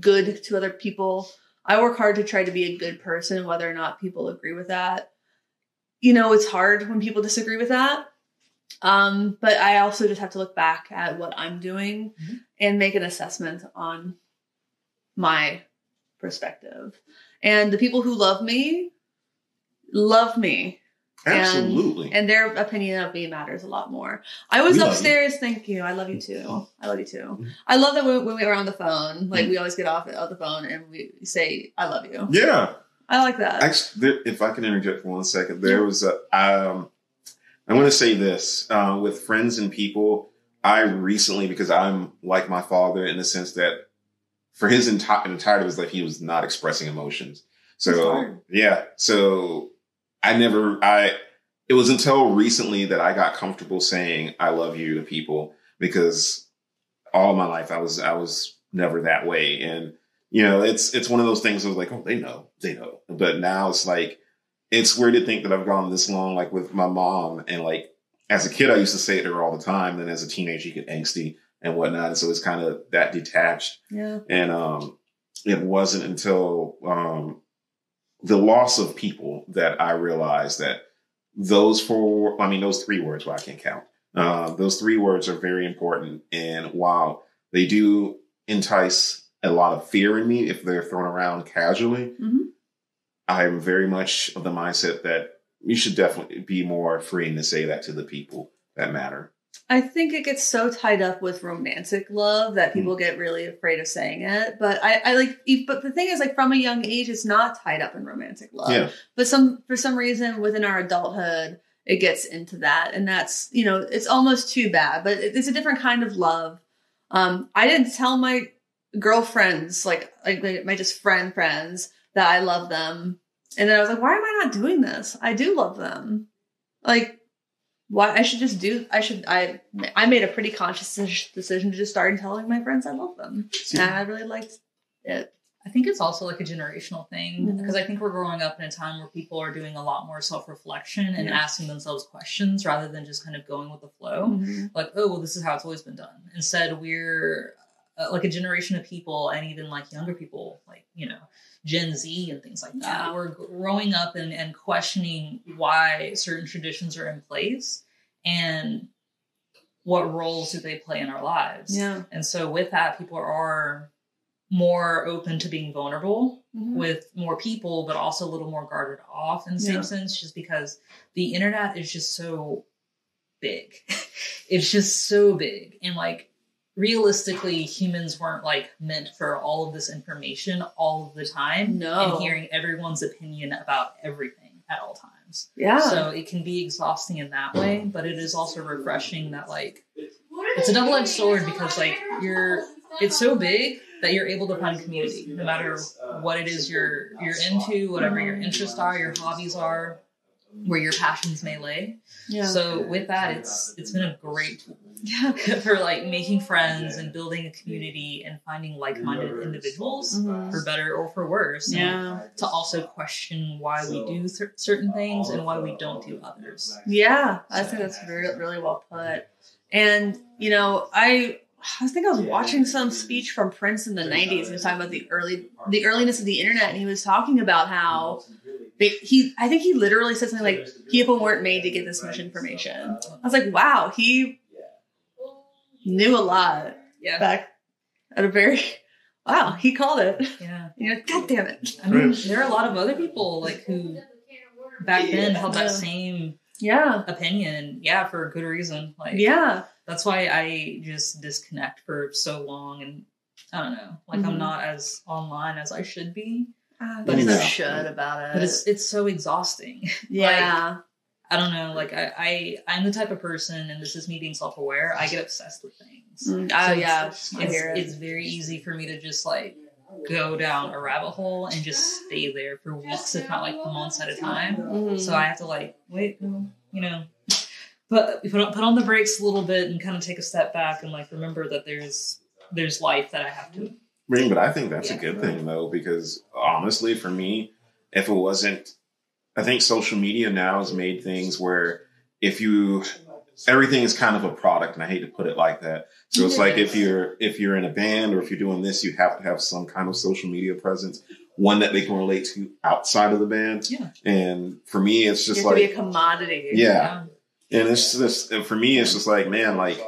good to other people. I work hard to try to be a good person, whether or not people agree with that. You know, it's hard when people disagree with that. Um, but I also just have to look back at what I'm doing Mhm. and make an assessment on my perspective. And the people who love me love me. Absolutely. And, their opinion of me matters a lot more. I was We upstairs. Thank you. I love you too. I love you too. Mm-hmm. I love that when, when we were on the phone, like we always get off of the phone and we say, I love you. yeah. I like that. Actually, if I can interject for one second, there was a. Um, I'm going to say this uh, with friends and people. I recently, because I'm like my father in the sense that for his entire entirety of his life, he was not expressing emotions. So yeah, so I never. I it was until recently that I got comfortable saying I love you to people because all my life I was I was never that way and you know, it's it's one of those things. I was like, oh, they know, they know. But now it's like, it's weird to think that I've gone this long, like with my mom, and like as a kid, I used to say it to her all the time. Then as a teenager, you get angsty and whatnot, and so it's kind of that detached. Yeah. And um, it wasn't until um, the loss of people that I realized that those four, I mean, those three words, well, I can't count. Uh, those three words are very important. And while they do entice a lot of fear in me if they're thrown around casually, Mhm. I'm very much of the mindset that you should definitely be more freeing to say that to the people that matter. I think it gets so tied up with romantic love that people get really afraid of saying it. But I, I like, but the thing is, like, from a young age, it's not tied up in romantic love. Yeah. But some, for some reason, within our adulthood, it gets into that, and that's, you know, it's almost too bad. But it's a different kind of love. Um, I didn't tell my girlfriends, like, like my- just friend friends, that I love them, and then I was like, why am I not doing this? I do love them. Like, why I should just do I should I I made a pretty conscious decision to just start telling my friends I love them. And I really liked it. I think it's also like a generational thing because I think we're growing up in a time where people are doing a lot more self reflection and Yeah. asking themselves questions rather than just kind of going with the flow. Mhm. Like, oh, well, this is how it's always been done. Instead, we're uh, like a generation of people and even like younger people, like, you know, Gen Z and things like that. Yeah. We're growing up and, and questioning why certain traditions are in place and what roles do they play in our lives. Yeah. And so with that, people are more open to being vulnerable Mhm. with more people, but also a little more guarded off in the same Yeah. sense, just because the internet is just so big. it's just so big. And like realistically, humans weren't like meant for all of this information all of the time. No. And hearing everyone's opinion about everything at all times. Yeah. So it can be exhausting in that way, but it is also refreshing that like it's a double edged sword because like you're it's so big that you're able to find community no matter what it is you're you're into, whatever your interests are, your hobbies are, where your passions may lay. Yeah. So with that it's it's been a great tool yeah. for like making friends and building a community and finding like-minded individuals Mhm. for better or for worse. and Yeah. To also question why we do cer- certain things and why we don't do others. Yeah, I think that's really, really well put. And you know, I I think I was watching some speech from Prince in the '90s. He was talking about the early the earliness of the internet, and he was talking about how they, he I think he literally said something like people weren't made to get this much information. I was like, wow, he knew a lot Yeah. back at a very wow. He called it. Yeah. You know, God damn it. I mean, there are a lot of other people like who back then held that same Yeah. opinion. Yeah, for a good reason. Like Yeah. that's why I just disconnect for so long and I don't know. Like Mhm. I'm not as online as I should be. But But you it's- should about it. But it's it's so exhausting. yeah. I don't know. Like I, I I'm the type of person, and this is me being self aware. I get obsessed with things. Mm, oh, it's- yeah, it's, I hear it. it's very easy for me to just like go down a rabbit hole and just stay there for weeks, if not like months at a time. Mhm. So I have to like wait, you know, put put on, put on the brakes a little bit and kind of take a step back and like remember that there's there's life that I have to. Mean, but I think that's a good thing though, because honestly, for me, if it wasn't, I think social media now has made things where if you, everything is kind of a product, and I hate to put it like that. So it's like if you're if you're in a band or if you're doing this, you have to have some kind of social media presence, one that they can relate to outside of the band. Yeah. And for me, it's You just like be a commodity. yeah. And it's just for me, it's just like man, like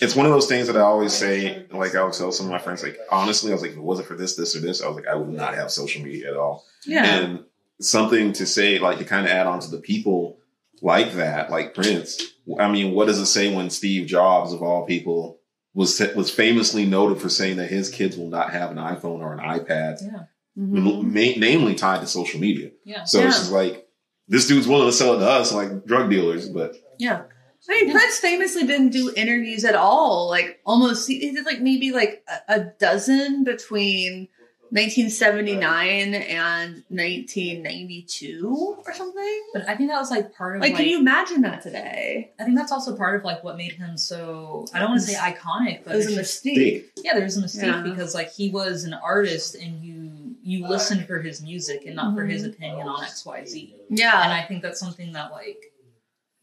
it's one of those things that I always say. Like I would tell some of my friends, like honestly, I was like, if it wasn't for this, this, or this, I was like, I would not have social media at all. Yeah. And something to say, like to kind of add on to the people like that, like Prince. I mean, what does it say when Steve Jobs, of all people, was was famously noted for saying that his kids will not have an iPhone or an iPad, Yeah. Mhm. ma- namely tied to social media. Yeah. So it's just like this dude's willing to sell it to us like drug dealers, but Yeah. I mean, Prince famously didn't do interviews at all. Like almost, he did like maybe like a, a dozen between 1979 and 1992 or something. But I think that was like part of Like, like, can you imagine that today? I think that's also part of like what made him so I don't want to say iconic, but It was a just- mystique. Yeah, there's a mistake Yeah. because like he was an artist and you you uh. listened for his music and not for his mm-hmm. opinion on X Y Z. Yeah. and I think that's something that like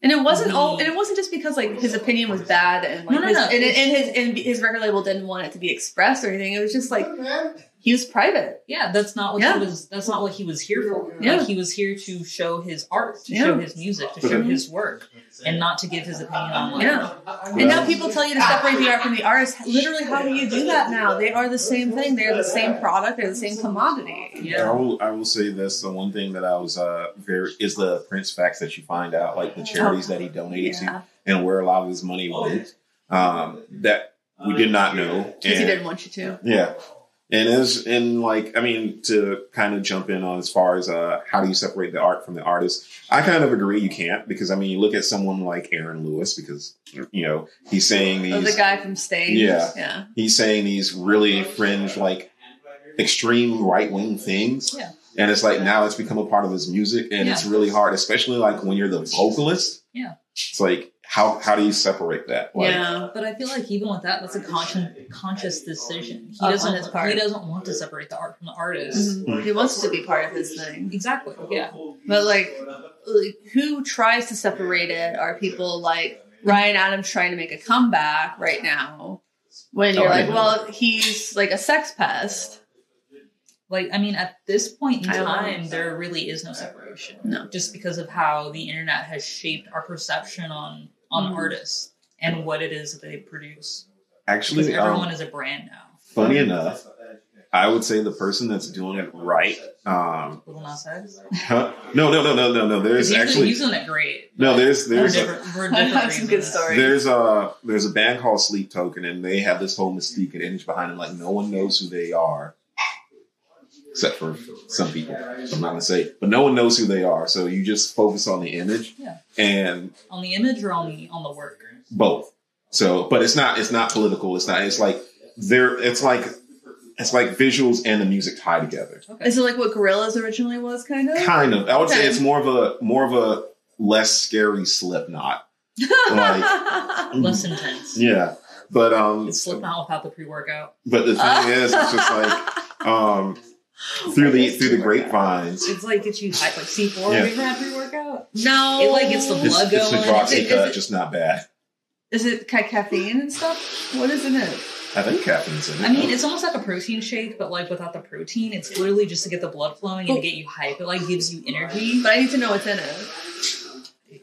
And it wasn't all, and it wasn't just because like his opinion was bad and like No, no, his, no. And, and his and his record label didn't want it to be expressed or anything. It was just like he was private. yeah, that's not what Yeah. he was. That's not what he was here for. Yeah. Like he was here to show his art, to Yeah. show his music, to show his work. and not to give his opinion on like, Yeah. And now people tell you to separate the art from the artist. Literally, how do you do that now? They are the same thing. They're the same product. They're the same commodity. I will. I will say this: the one thing that I was uh very is the Prince facts that you find out, like the charities that he donated Yeah. to, and where a lot of his money went. Um, that we did not know. Because he didn't want you to. Yeah. And as and like I mean to kind of jump in on as far as uh how do you separate the art from the artist? I kind of agree you can't because I mean you look at someone like Aaron Lewis because you know he's saying Oh, these the guy from Staind. Yeah. Yeah. he's saying these really fringe like extreme right wing things. Yeah. And it's like now it's become a part of his music and it's really hard, especially like when you're the vocalist. Yeah. It's like how how do you separate that? Like, yeah. But I feel like even with that, that's a conscious conscious decision. He On- on doesn't his part. he doesn't want to separate the art from the artist. Mhm. He wants to be part of his thing. Exactly. Yeah. But like, like, who tries to separate it are people like Ryan Adams trying to make a comeback right now. When you're Oh, like, well, he's like a sex pest. Like I mean, at this point in I don't know. time, there really is no separation. No. Just because of how the internet has shaped our perception on on Mhm. artists and what it is that they produce. Actually, Because um, everyone is a brand now. funny enough, I would say the person that's doing it right. Um, Little Nas huh? no, no, no, no, no, no. There's He's, actually he's doing it great. no. There's For there's a, different, for different good reasons. stories. there's a there's a band called Sleep Token, and they have this whole mystique and image behind them. Like no one knows who they are, except for some people. I'm not gonna say, but no one knows who they are. So you just focus on the image Yeah. and On the image or on the on the work. both. So, but it's not it's not political. It's not. It's like there. It's like it's like visuals and the music tie together. Okay. Is it like what Gorillaz originally was, kind of? Kind of. I would say it's more of a more of a less scary Slipknot. Like, Less intense. yeah. But um, It's Slipknot without the pre workout. but the thing is, it's just like um, through the through the grapevines. It's like it's you hype like C four. Yeah. Have you ever had pre workout? no. It like gets the It's, blood it's a going. Droxy Is it- cut, it- just not bad. Is it caffeine and stuff? What is in it? I think caffeine's in it. I mean, it's almost like a protein shake, but like without the protein. It's literally just to get the blood flowing and to get you hype. It like gives you energy. But I need to know what's in it.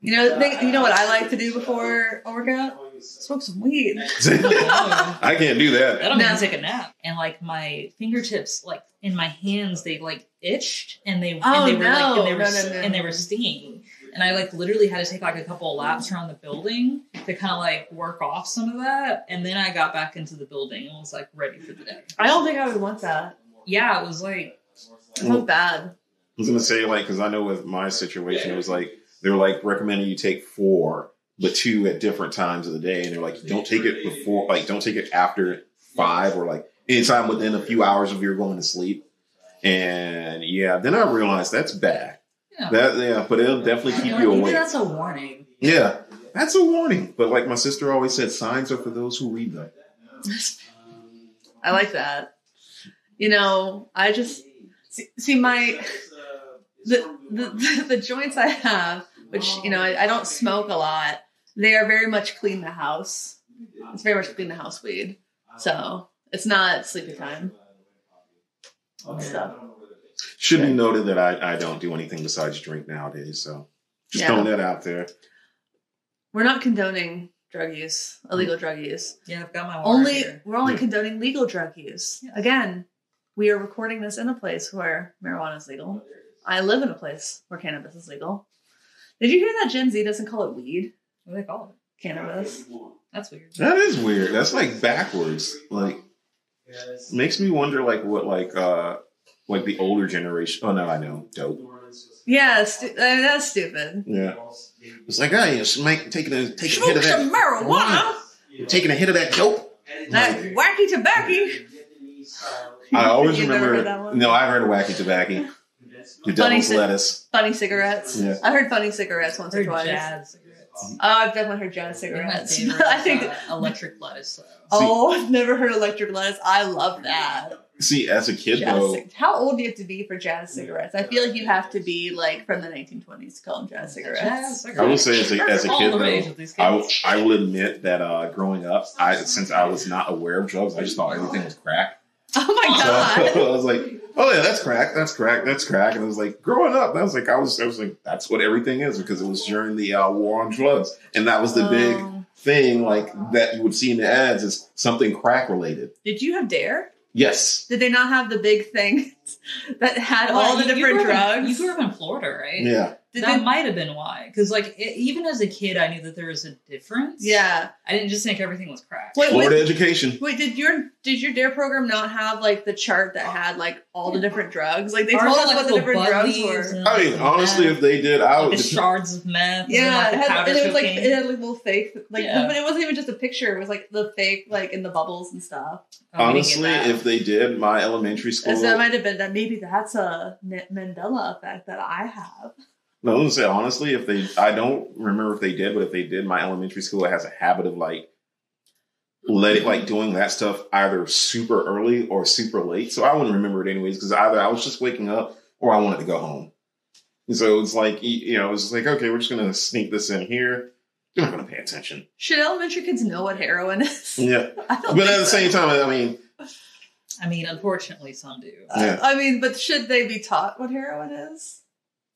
You know, they, you know what I like to do before a workout? Smoke some weed. I can't do that. I don't No. even take a nap. And like my fingertips, like in my hands, they like itched and they Oh, and they were like no. and they were No, no, no, and they no. were stinging. And I like literally had to take like a couple of laps around the building to kind of like work off some of that. And then I got back into the building and was like ready for the day. I don't think I would want that. Yeah, it was like It sounds bad. I was gonna say like because I know with my situation it was like they're like recommending you take four, but two at different times of the day, and they're like don't take it before, like don't take it after five or like anytime within a few hours of your going to sleep. And yeah, then I realized that's bad. yeah. That yeah, but it'll definitely keep you maybe awake. that's a warning. Yeah, that's a warning. But like my sister always said, signs are for those who read them. I like that. You know, I just see, see my the, the the the joints I have, which you know I, I don't smoke a lot. They are very much clean the house. It's very much clean the house weed. So it's not sleepy time. So Should be noted that I, I don't do anything besides drink nowadays. So just Yeah. throwing that out there. we're not condoning drug use, illegal drug use. Yeah, I've got my water Only here. we're only Yeah. condoning legal drug use. Yes. Again, we are recording this in a place where marijuana is legal. Oh, I live in a place where cannabis is legal. Did you hear that Gen Z doesn't call it weed? What do they call it? Cannabis. That's weird. That is weird. That's like backwards. Like makes me wonder like what like uh like the older generation. Oh no, I know. Dope. Yeah, stu- uh, that's stupid. Yeah. It's like hey, it's make, taking a taking a hit of that some marijuana. taking a hit of that dope. That wacky tobacco. I always remember. heard that one? No, I've heard of wacky tobacco. The Funny devil's ci- lettuce. Funny cigarettes. Yeah. I heard funny cigarettes once or twice. jazz cigarettes. Oh, I've definitely heard jazz They're cigarettes. favorite. I think. uh, electric lettuce. Though. Oh, I've never heard electric lettuce. I love that. See, as a kid Jazz though, How old do you have to be for jazz cigarettes? I feel like you have to be like from the 1920s to call them jazz cigarettes. Jazz I will say as a, as a kid though, I, will- I will admit that uh, growing up, I since I was not aware of drugs, I just thought everything was crack. Oh my god. So I was like, oh yeah, that's crack, that's crack, that's crack. And I was like, growing up, I was like, I was, I was like, that's what everything is because it was during the uh, war on drugs, and that was the big Oh. thing, like that you would see in the ads is something crack related. Did you have D.A.R.E.? Yes, Did they not have the big thing that had all the you- you different grew up in- drugs? you grew up in Florida, right? yeah. Did that they- might have been why. Because like it, even as a kid, I knew that there was a difference. yeah. I didn't just think everything was crack. Wait, Florida wait, education. wait, did your did your D.A.R.E. program not have like the chart that oh. had like all the different drugs? Like they Ours told us like, what the different drugs were. and, I mean, honestly, meth, if they did, I like, would. the shards of meth. Yeah, and, it like, the had, and it was like it had like little fake, like, Yeah. but it wasn't even just a picture. It was like the fake, like in the bubbles and stuff. Oh, we honestly, if they did, my elementary school. So that might have been that. Maybe that's a Mandela effect that I have. No, I was gonna say honestly, if they, I don't remember if they did, but if they did, my elementary school has a habit of like let it like doing that stuff either super early or super late. So I wouldn't remember it anyways because either I was just waking up or I wanted to go home. And so it's like you you know, it was like okay, we're just gonna sneak this in here. You're not gonna pay attention. Should elementary kids know what heroin is? Yeah, I don't but at the so. same time, I mean, I mean, unfortunately, some do. yeah. I mean, but should they be taught what heroin is?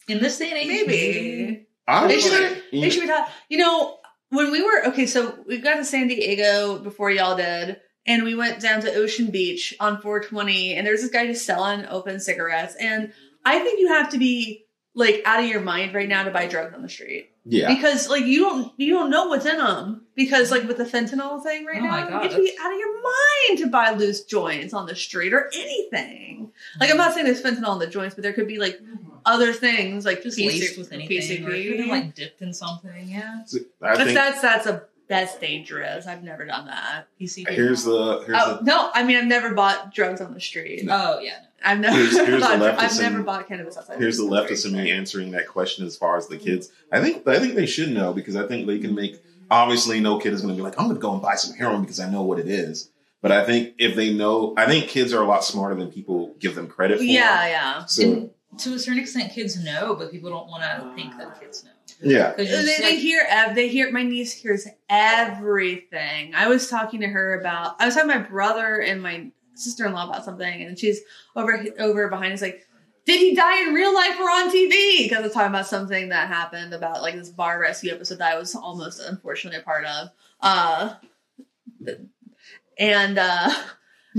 In this day and age, Maybe. I They should, like, they should be taught. You know, when we were okay, so we got to San Diego before y'all did, and we went down to Ocean Beach on 420, and there's this guy just selling open cigarettes, and I think you have to be like out of your mind right now to buy drugs on the street yeah. because like you don't you don't know what's in them because like with the fentanyl thing right Oh now my God, you have to be out of your mind to buy loose joints on the street or anything like i'm not saying there's fentanyl in the joints but there could be like other things like just PC laced with anything, or it could have been, like dipped in something. Yeah, I But think that's that's a that's dangerous i've never done that PCP. here's the here's oh no i mean i've never bought drugs on the street Oh yeah, i've never Here's- here's the bought, i've never bought cannabis outside here's the the leftist in me answering that question as far as the kids. I think I think they should know because I think they can make obviously no kid is going to be like I'm going to go and buy some heroin because I know what it is. But I think if they know, I think kids are a lot smarter than people give them credit for. yeah yeah So And to a certain extent, kids know, but people don't want to think that kids know. yeah, 'Cause you're They, just they hear ev- they hear my niece hears everything. I was talking to her about I was talking to my brother and my sister in law about something, and she's over over behind us like, did he die in real life or on TV? Because I was talking about something that happened about like this bar rescue episode that I was almost unfortunately a part of. Uh, and uh,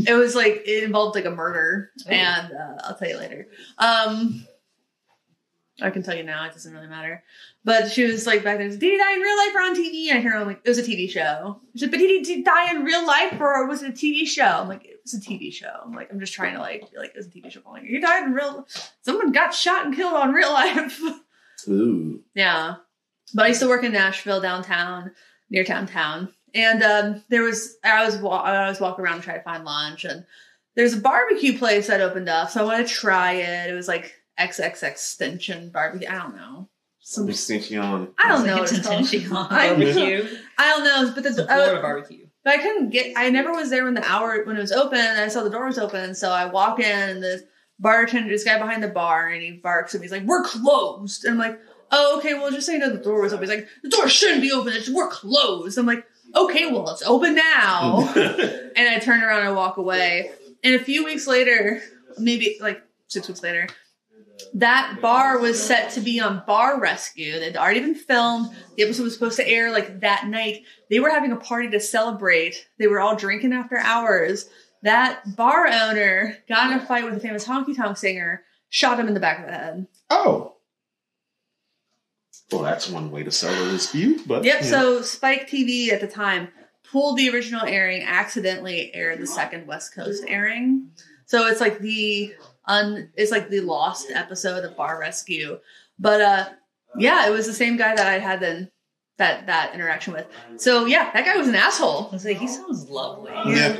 it was like it involved like a murder, Oh. and uh, I'll tell you later. Um, I can tell you now; it doesn't really matter. But she was like back there, did he die in real life or on TV? And I hear like, it was a TV show. She said, but did he die in real life or was it a TV show? I'm like, it was a TV show. I'm like, I'm just trying to like, like, it was a TV show. I'm like, he died in real. Someone got shot and killed on real life. ooh, Yeah. But I used to work in Nashville downtown, near downtown. And um, there was I was wa- I was walking around and trying to find lunch and there's a barbecue place that opened up, so I want to try it. It was like XXX extension barbecue. I don't know. Some, extension. I don't know. like what it's called. Tentenchi on I barbecue. I don't know, but It's the a Florida uh, barbecue. but I couldn't get. I never was there when the hour when it was open. And I saw the door was open, so I walk in and the bartender, this guy behind the bar, and he barks at me. He's like, "We're closed," and I'm like, "Oh, okay. Well, just so you know, the door was open." He's like, "The door shouldn't be open. It's we're closed." I'm like, "Okay, well, it's open now." and I turn around and walk away. And a few weeks later, maybe like six weeks later, that bar was set to be on Bar Rescue. They'd already been filmed. The episode was supposed to air like that night. They were having a party to celebrate. They were all drinking after hours. That bar owner got in a fight with a famous honky tonk singer, shot him in the back of the head. oh, well, that's one way to settle a dispute. But Yep. you know. So Spike TV at the time pulled the original airing, accidentally aired the second West Coast airing. So it's like the un, it's like the lost episode of Bar Rescue. But uh, yeah, it was the same guy that I had then that that interaction with. So yeah, that guy was an asshole. I was like, he sounds lovely. yeah,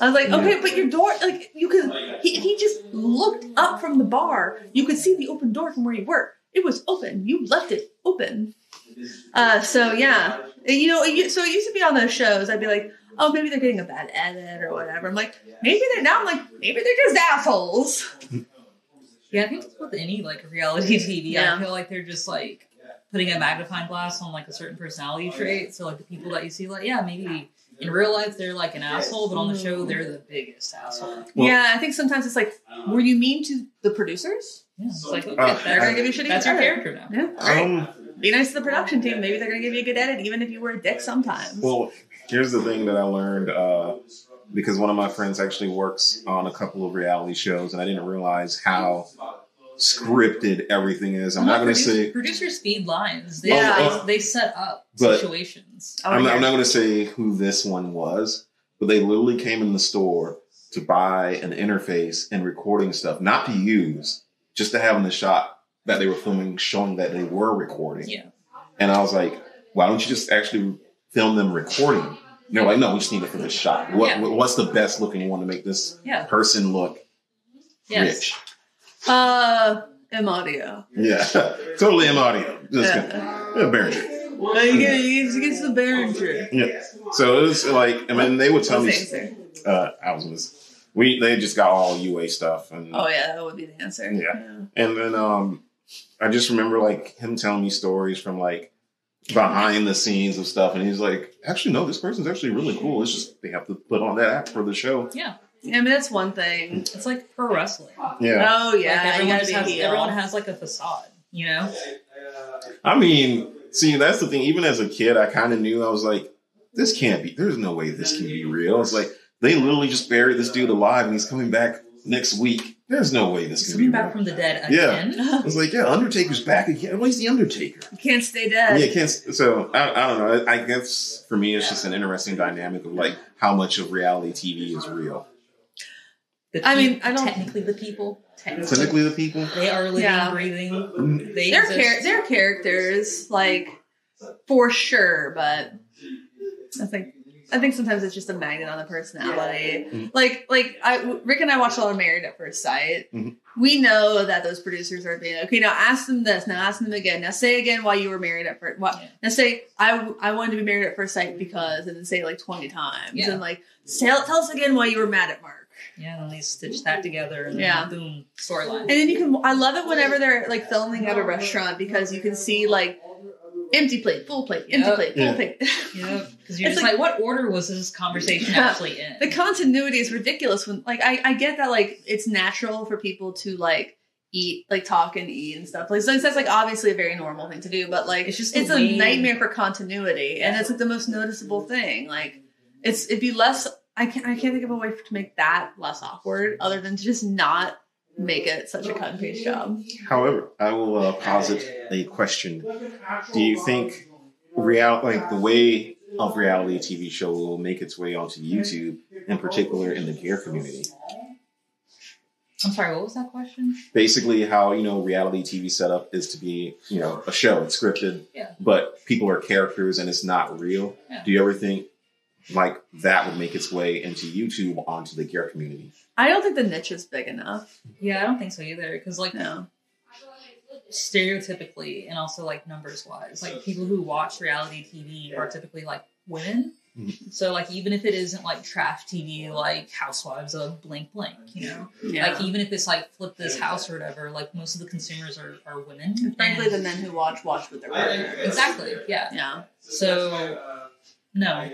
I was like, okay, but your door, like you could, he, he just looked up from the bar, you could see the open door from where you were. It was open. You left it open. Uh, so yeah, And, you know, it, so it used to be on those shows. I'd be like, oh, maybe they're getting a bad edit or whatever. I'm like, maybe they're now. I'm like, maybe they're just assholes. Yeah, I think that's with any like reality TV. Yeah. I feel like they're just like putting a magnifying glass on like a certain personality trait. So like the people that you see, like yeah, maybe in real life they're like an asshole, but on the show they're the biggest asshole. Well- yeah, I think sometimes it's like, were you mean to the producers? Yeah, it's like okay, Uh, They're gonna give you shitty that's your character now. Yeah. All right. Um, Be nice to the production team. Maybe they're gonna give you a good edit, even if you were a dick sometimes. Well, here's the thing that I learned uh, because one of my friends actually works on a couple of reality shows, and I didn't realize how scripted everything is. I'm Well, not going to produce- say. producers speed lines. They, Yeah. they, they set up situations. Oh, I'm, not. I'm not going to say who this one was, but they literally came in the store to buy an interface and recording stuff, not to use, just to have in the shot that they were filming, showing that they were recording. Yeah. And I was like, why don't you just actually film them recording? And they're like, no, we just need it for this shot. What, Yeah. What's the best looking one to make this Yeah. person look Yes. rich? uh, M audio. Yeah, totally M audio. Just Yeah. yeah, Behringer. Uh, you get you get the Behringer. Yeah. So it was like, I mean, they would tell me. What's the answer? Uh, I was We they just got all UA stuff and Oh yeah, that would be the answer. Yeah. and then um, I just remember like him telling me stories from like behind the scenes of stuff, and he's like, actually, no, this person's actually really cool. It's just they have to put on that act for the show. Yeah. Yeah, I mean that's one thing. It's like pro wrestling. Yeah. Oh yeah, like everyone, just has, heel. everyone has like a facade, you know? I mean, see, that's the thing. Even as a kid, I kind of knew I was like, this can't be. There's no way this can be real. It's like they literally just buried this dude alive, and he's coming back next week. There's no way this He's can be coming real. back from the dead Yeah. again. I was like, yeah, Undertaker's back again. Where's the Undertaker? You can't stay dead. Yeah, can't. So I, I don't know. I, I guess for me, it's just an interesting dynamic of like how much of reality TV is real. The I mean, I don't- technically the people. Technically, Technically, the people. they are living, Yeah. breathing. Mm-hmm. They They're exist. char- they're characters, like for sure, but I think I think sometimes it's just a magnet on the personality. Mhm. Like like I Rick and I watched a lot of Married at First Sight. Mhm. We know that those producers are being okay. Now ask them this. Now ask them again. Now say again why you were married at first. What? Yeah. Now say I I wanted to be married at first sight because, and then say it like twenty times, Yeah. and like tell tell us again why you were mad at Mark. Yeah, and then they stitch that together, and Yeah. then boom, storyline. And then you can. I love it whenever they're like filming at a restaurant because you can see like empty plate, full plate, empty Yep. plate, full Yeah. plate. Yeah, because you're It's just like- like, what order was this conversation Yeah. actually in? the continuity is ridiculous. When like I, I get that like it's natural for people to like eat, like talk and eat and stuff. Like so that's like obviously a very normal thing to do, but like It's it's just just the it's a way- nightmare for continuity, and it's like the most noticeable thing. Like it's it'd be less. I can't I can't think of a way to make that less awkward other than to just not make it such a cut and paste job. However, I will uh, posit a question. Do you think real like the way of reality TV show will make its way onto YouTube, in particular in the gear community? I'm sorry, what was that question? Basically, how you know reality TV setup is to be you know a show, it's scripted, Yeah. but people are characters and it's not real. Yeah. Do you ever think like that would make its way into YouTube onto the gear community? I don't think the niche is big enough. Yeah, I don't think so either. Because like No. stereotypically and also like numbers wise, like people who watch reality TV are typically like women. Mhm. So like even if it isn't like trash TV like Housewives of blank blank, you know, Yeah. like even if it's like flip this house or whatever, like most of the consumers are, are women. And frankly, And- the men who watch watch with their partner. exactly, yeah. Yeah. So no,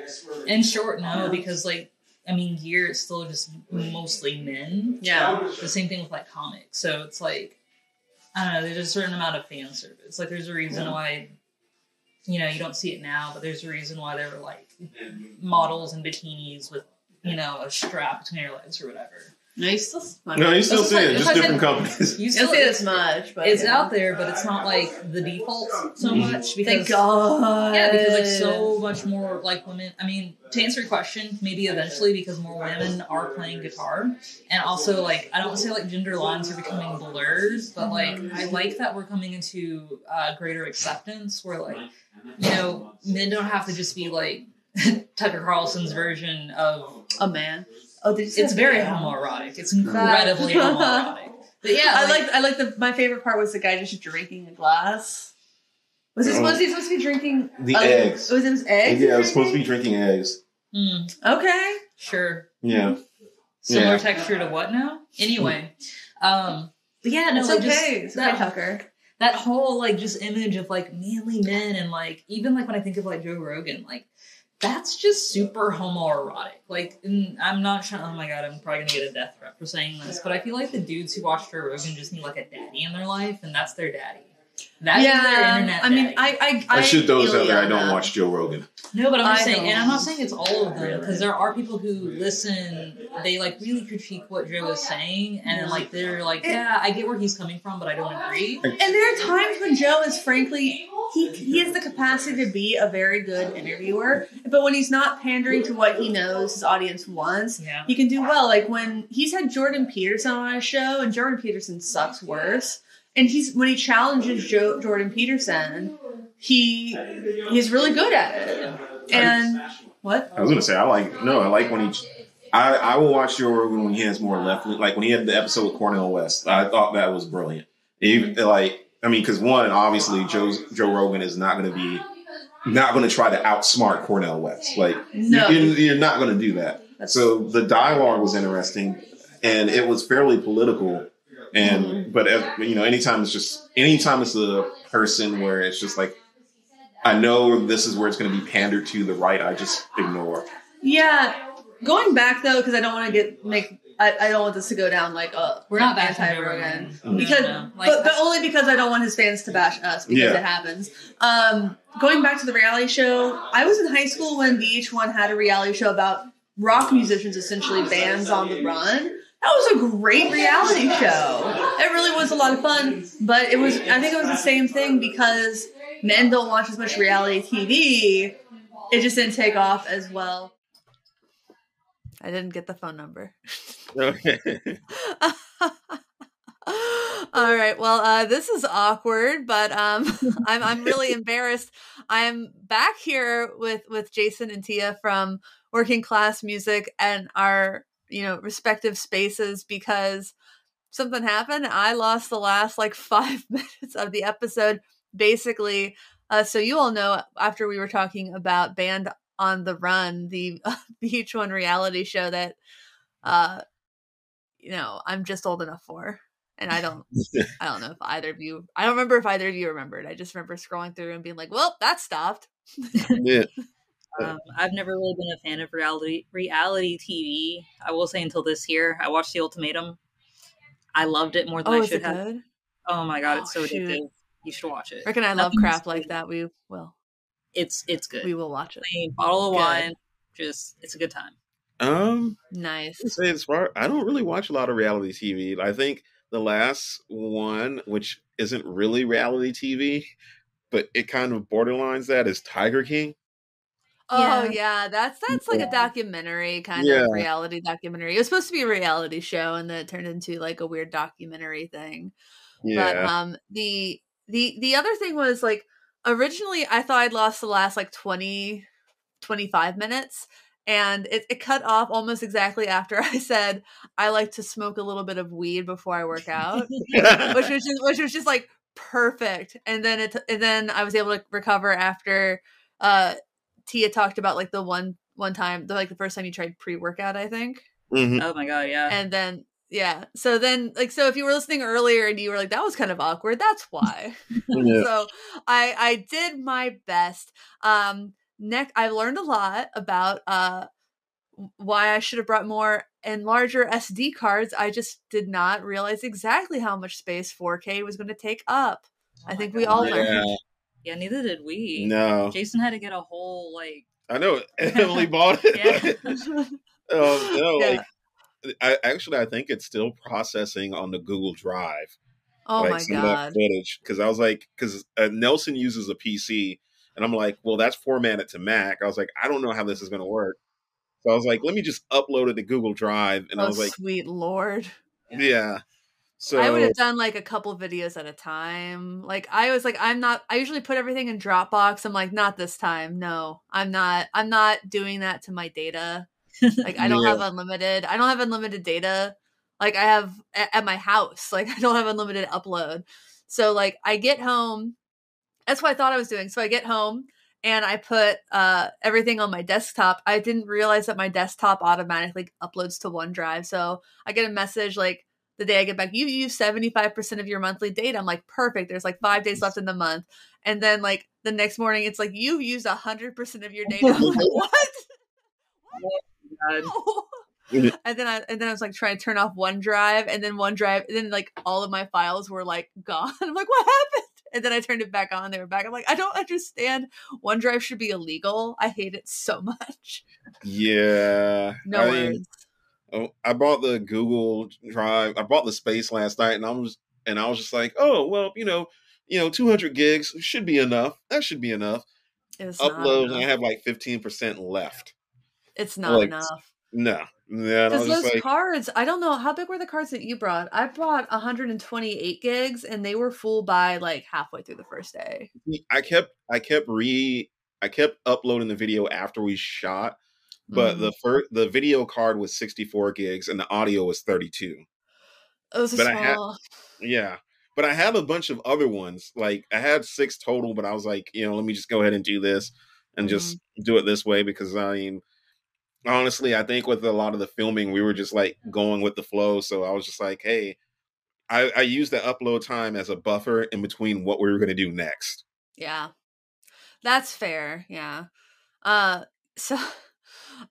in short, no, because like I mean, gear is still just mostly men. Yeah. The same thing with like comics. So it's like I don't know. There's a certain amount of fan service. Like there's a reason why you know you don't see it now, but there's a reason why there were like models in bikinis with you know a strap between their legs or whatever. No, you still. No, you still see it, just different companies. You You still see it as much, but it's yeah. out there, but it's not like the default so much because Thank God. Yeah, because like so much more like women. I mean, to answer your question, maybe eventually because more women are playing guitar, and also like I don't want to say like gender lines are becoming blurred, but like I like that we're coming into uh, greater acceptance where like you know men don't have to just be like Tucker Carlson's version of. a man. Oh, did you say It's very yeah. homoerotic. It's incredibly homoerotic. But yeah, I like, like. I like the. My favorite part was the guy just drinking a glass. Was he supposed? Was supposed to be drinking The uh, eggs. Was it was eggs? Yeah, I was supposed to be drinking eggs. mm, Okay. sure. Yeah. Similar Yeah. texture to what now? Anyway, um, but yeah, no, it's like, okay. just it's okay, that, Tucker. that whole like just image of like manly men and like even like when I think of like Joe Rogan, like that's just super homoerotic. Like, mm, I'm not trying. Oh my god, I'm probably gonna get a death threat for saying this, but I feel like the dudes who watch Joe Rogan just need like a daddy in their life, and that's their daddy. That is their yeah, internet. I mean, daddy. I I I should those out there. I don't watch Joe Rogan. No, but I'm just saying, don't. and I'm not saying it's all of them because there are people who listen. They like really critique what Joe is saying, and like they're like, yeah, I get where he's coming from, but I don't agree. And there are times when Joe is frankly he he has the capacity to be a very good interviewer, but when he's not pandering to what he knows his audience wants, Yeah. he can do well. Like when he's had Jordan Peterson on his show, and Jordan Peterson sucks worse. And he's when he challenges Joe, Jordan Peterson, he he's really good at it. And what? I was gonna say I like no, I like when he. I, I will watch Joe Rogan when he has more left. Like when he had the episode with Cornel West, I thought that was brilliant. Even, like I mean, because one, obviously Joe Joe Rogan is not going to be not going to try to outsmart Cornel West. Like No. you, you're not going to do that. So the dialogue was interesting, and it was fairly political. And but uh, you know, anytime it's just anytime it's a person where it's just like I know this is where it's going to be pandered to the right, I just ignore. Yeah. Going back though, because I don't want to get make I, I don't want this to go down like uh We're not bashing anti Joe Rogan Rogan. because No, no. Like, but, but only because I don't want his fans to bash us because Yeah. it happens. Um, going back to the reality show, I was in high school when VH1 had a reality show about rock musicians, essentially bands on the run. That was a great reality show. It really was a lot of fun, but it was I think it was the same thing because men don't watch as much reality TV. It just didn't take off as well. I didn't get the phone number. Okay. All right. Well, uh, this is awkward, but um, I'm I'm really embarrassed. I'm back here with with Jason and Tia from Working Class Music and our you know respective spaces because something happened. I lost the last like five minutes of the episode, basically. Uh, so you all know after we were talking about Band on the Run, the VH1 reality show that uh, you know I'm just old enough for and I don't I don't know if either of you I don't remember if either of you remembered. I just remember scrolling through and being like, "Well, that stopped." yeah. Um, I've never really been a fan of reality reality TV. I will say until this year, I watched The Ultimatum. I loved it more than Oh, I is should it have. good? Oh my god, it's Oh, so shoot. addictive. You should watch it. Reckon I love Nothing's crap like that. We will. It's it's good. We will watch it. Plain bottle of Good. wine, just it's a good time. Um, Nice. I say as far I don't really watch a lot of reality TV. I think the last one, which isn't really reality TV, but it kind of borderlines that, is Tiger King. Oh Yeah. yeah, that's that's like a documentary kind Yeah. of reality documentary. It was supposed to be a reality show, and then it turned into like a weird documentary thing. But Yeah, um, the the the other thing was like originally I thought I'd lost the last like 20, 25 minutes, and it, it cut off almost exactly after I said I like to smoke a little bit of weed before I work out, which was just which was just like perfect. And then it and then I was able to recover after uh Tia talked about like the one one time the like the first time you tried pre workout I think Mhm. Oh my god, yeah. and then yeah so then like so if you were listening earlier and you were like that was kind of awkward that's why Yeah. so i i did my best um next i learned a lot about uh why i should have brought more and larger sd cards i just did not realize exactly how much space 4k was going to take up i think we all yeah. learned yeah, neither did we. No, Jason had to get a whole like I know Emily bought it. Yeah. oh no, Yeah. like I actually I think it's still processing on the Google Drive. oh like my some of that god footage because I was like, because uh, Nelson uses a PC, and I'm like, well, that's formatted to Mac. I was like, I don't know how this is going to work. So I was like, let me just upload it to Google Drive, and oh I was like, sweet lord yeah. So I would have done like a couple videos at a time. Like I was like, I'm not. I usually put everything in Dropbox. I'm like, not this time. No, I'm not. I'm not doing that to my data. Like I don't Yeah. have unlimited. I don't have unlimited data. Like I have at my house. Like I don't have unlimited upload. So like I get home. That's what I thought I was doing. So I get home and I put uh everything on my desktop. I didn't realize that my desktop automatically uploads to OneDrive. So I get a message like the day I get back, you use 75% of your monthly data. I'm like, perfect. There's like five days left in the month. And then like the next morning, it's like, you've used 100% of your data. I'm like, what? Oh and then I and then I was like trying to turn off OneDrive, and then OneDrive, and then like all of my files were like gone. I'm like, what happened? And then I turned it back on. They were back. I'm like, I don't understand. OneDrive should be illegal. I hate it so much. Yeah. No I mean, words. Oh, I bought the Google Drive. I bought the space last night, and I was and I was just like, oh well, you know, you know, 200 gigs should be enough. That should be enough. It's Upload, and I have like 15% left. It's not like, enough. No, Because those like, cards, I don't know how big were the cards that you brought. I brought 128 gigs, and they were full by like halfway through the first day. I kept I kept re I kept uploading the video after we shot, but Mhm. the first the video card was 64 gigs and the audio was 32. Those are But I had- small. Yeah. But I have a bunch of other ones. Like I had six total, but I was like, you know, let me just go ahead and do this and just do it this way because I mean honestly, I think with a lot of the filming, we were just like going with the flow. So I was just like, hey, I, I used the upload time as a buffer in between what we were gonna do next. Yeah. That's fair. Yeah. Uh so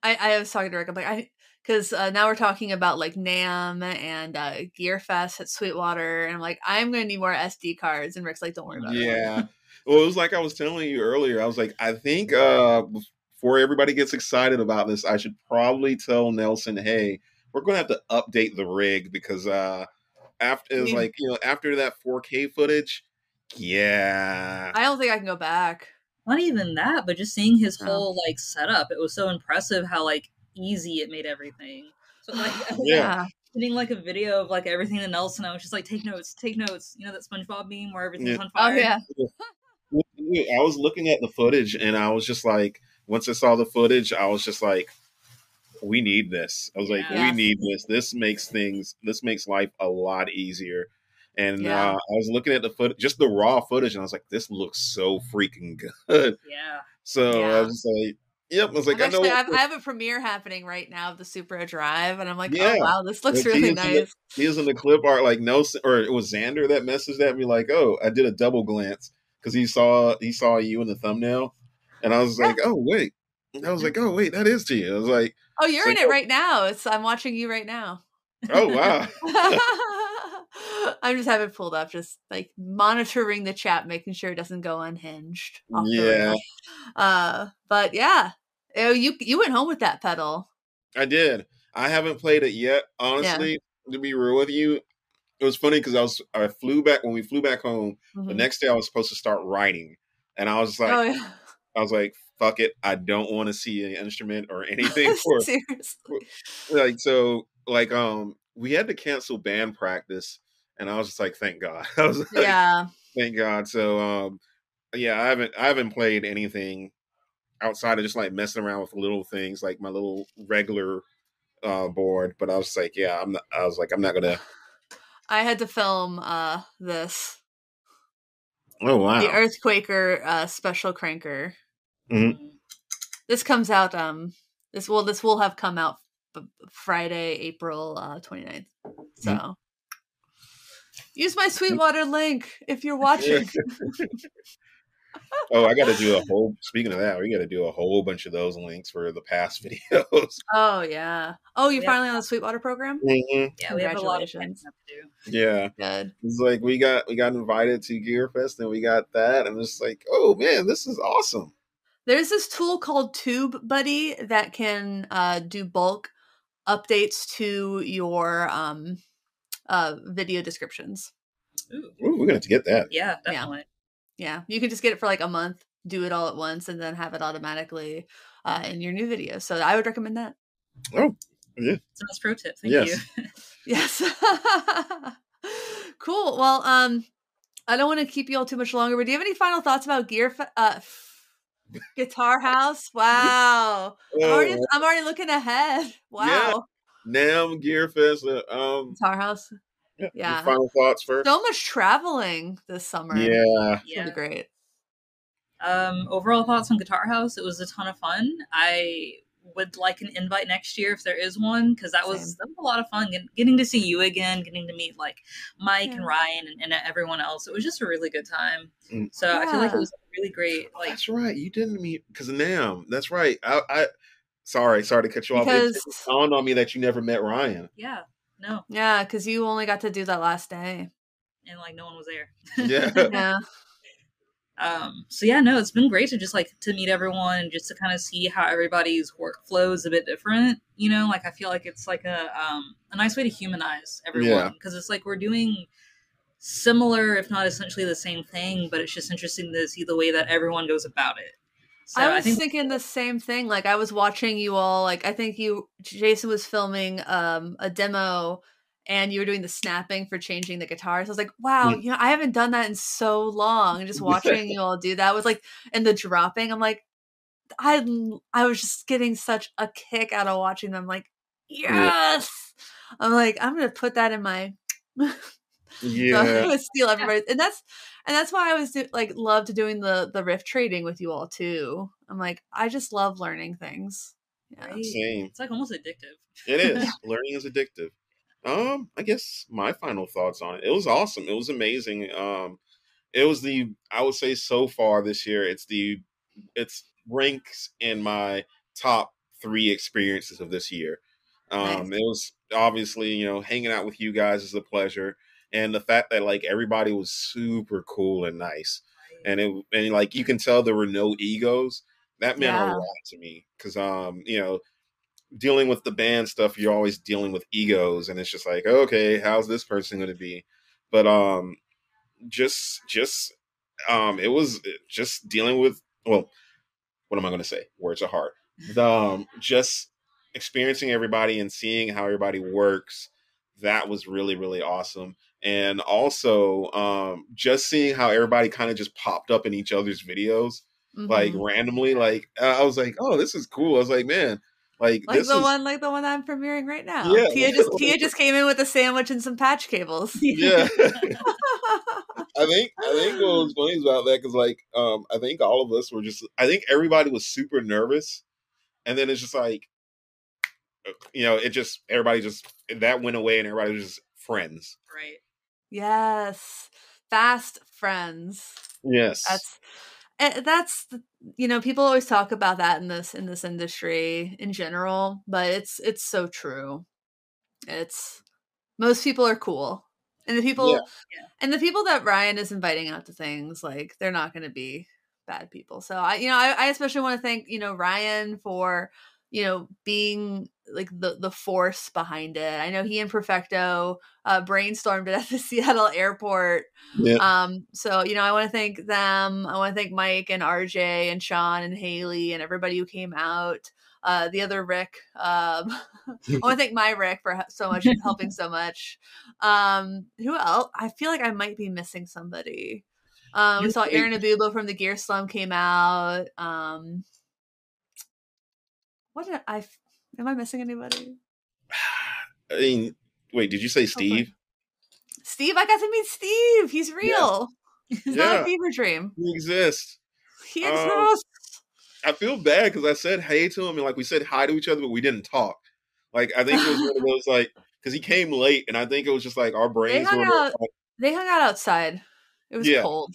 I I was talking to Rick I'm like I cuz uh, now we're talking about like NAMM and uh Gear Fest at Sweetwater and I'm like I'm going to need more SD cards and Rick's like don't worry about it. Yeah. Well, it was like I was telling you earlier. I was like, I think uh before everybody gets excited about this, I should probably tell Nelson, hey, we're gonna have to update the rig because uh after it was like, you know, after that 4K footage, yeah. I don't think I can go back. Not even that, but just seeing his Oh. whole like setup, it was so impressive how like easy it made everything. So like Yeah. Getting like a video of like everything that Nelson, I was just like, take notes, take notes. You know that SpongeBob meme where everything's Yeah. on Oh fire. yeah. I was looking at the footage and I was just like, once I saw the footage, I was just like, we need this. I was like, we need this. This makes things, this makes life a lot easier. And Yeah. uh, I was looking at the foot, just the raw footage, and I was like, this looks so freaking good. Yeah. So I was like, yep. I was like, I know. actually, I have, I have a premiere happening right now of the Supro Drive, and I'm like, Yeah. oh wow, this looks Like, really he in the- nice. he is in the clip art like no, or it was Xander that messaged at me like, oh, I did a double glance because he saw he saw you in the thumbnail, and I was like, oh wait. I was like, oh wait, that is to you. I was like, Oh, you're in go- it right now. It's I'm watching you right now. oh wow. I'm just having it pulled up, just like monitoring the chat, making sure it doesn't go unhinged. Yeah. Uh, but yeah, oh, you you went home with that pedal. I did. I haven't played it yet. Honestly, to be real with you, it was funny because I was I flew back when we flew back home. The Mhm. next day I was supposed to start writing, and I was like, oh yeah, I was like, fuck it, I don't want to see an instrument or anything for seriously. like so like um we had to cancel band practice, and I was just like, thank God. I was like, Yeah, thank God. So um yeah, I haven't I haven't played anything outside of just like messing around with little things like my little regular uh board. But I was like, yeah, I'm not I was like, I'm not gonna I had to film uh this Oh wow. the Earthquaker uh special cranker. Mhm. This comes out um this will this will have come out f- Friday, April uh 29th. So use my Sweetwater link if you're watching. oh, I gotta do a whole speaking of that, we gotta do a whole bunch of those links for the past videos. oh yeah. Oh, you're Yeah. finally on the Sweetwater program? Mhm. Yeah, we have a lot of Congratulations. things to do. Yeah. Good. It's like we got we got invited to Gearfest, and we got that and it's like, oh man, this is awesome. There's this tool called TubeBuddy that can uh do bulk updates to your um uh video descriptions. Ooh. Ooh, we're gonna have to get that. Yeah, definitely. Yeah, you can just get it for like a month, do it all at once, and then have it automatically uh, in your new video. So I would recommend that. Oh, yeah. It's a nice pro tip. Thank Yes. you. Yes. cool. Well, um, I don't want to keep you all too much longer, but do you have any final thoughts about Gear Fe- uh, f- Guitar House? Wow. I'm, already, Oh, I'm already looking ahead. Wow. NAMM Gear Fest. uh, Um Guitar House. yeah. Yeah. Final thoughts first. So much traveling this summer. Yeah. It's Yeah. great. Um, overall thoughts on Guitar House? It was a ton of fun. I would like an invite next year if there is one because that was that was a lot of fun Get- getting to see you again, getting to meet like Mike Yeah. and Ryan and, and everyone else. It was just a really good time. Mm. So I feel like it was really great. Like That's right. You didn't meet because NAMM. That's right. I, I sorry, sorry to cut you off. It- Because- it dawned on me that you never met Ryan. yeah, no, Yeah, because you only got to do that last day. and like no one was there. Yeah. Yeah. um so yeah no it's been great to just like to meet everyone and just to kind of see how everybody's workflow is a bit different you know like i feel like it's like a um a nice way to humanize everyone because it's like we're doing similar if not essentially the same thing but it's just interesting to see the way that everyone goes about it so I i, was think thinking the same thing. Like I was watching you all. Like I think you, Jason was filming um a demo, and you were doing the snapping for changing the guitars. I was like, wow, you know, I haven't done that in so long. And just watching you all do that was like, and the dropping. I'm like, I I was just getting such a kick out of watching them. Like, yes. I'm like, I'm gonna put that in my. So I'm Yeah. gonna steal everybody, and that's and that's why I was do, like loved doing the the riff trading with you all too. I'm like, I just love learning things. Yeah. Same. it's like almost addictive It is. Learning is addictive. Um, I guess my final thoughts on it. It was awesome. It was amazing. Um, it was the I would say so far this year, it's the it's ranks in my top three experiences of this year. Um, it was obviously, you know, hanging out with you guys is a pleasure. And the fact that like everybody was super cool and nice. And it and like you can tell there were no egos. That meant Yeah. a lot to me. Cause um, you know, dealing with the band stuff, you're always dealing with egos, and it's just like, okay, how's this person going to be? But um, just just um, it was just dealing with well, what am I going to say? Words are hard. The, um, just experiencing everybody and seeing how everybody works. That was really really awesome. And also, um, just seeing how everybody kind of just popped up in each other's videos, like Mhm. randomly. Like I was like, "Oh, this is cool." I was like, "Man, like, like the is one like the one I'm premiering right now. Yeah. Tia just Tia just came in with a sandwich and some patch cables. yeah." I think I think what was funny about that because like um I think all of us were just I think everybody was super nervous, and then it's just like uh, you know it just everybody just that went away and everybody was just friends. right yes, fast friends. Yes, That's eh, that's the- you know people always talk about that in this in this industry in general, but it's it's so true. It's most people are cool, and the people Yeah. Yeah. and the people that Ryan is inviting out to things like they're not going to be bad people. So I you know I, I especially want to thank you know Ryan for you know being like the the force behind it. I know he and Perfecto uh, brainstormed it at the Seattle airport yeah. um, so you know, I want to thank them. I want to thank Mike and RJ and Sean and Haley and everybody who came out. Uh, the other Rick. Um, I want to thank my Rick for so much helping so much. Um, who else? I feel like I might be missing somebody. Um, we saw Aaron Abubo from the Gear Slum came out. Um, what did I? Am I missing anybody? I mean, wait, did you say Steve? Steve, I got to meet Steve. He's real. It's not Yeah. a fever dream. He exists. He Um, exists. I feel bad because I said hey to him and like we said hi to each other, but we didn't talk. Like I think it was one of those like because he came late, and I think it was just like our They brains hung were. out. They hung out outside. It was Yeah. cold,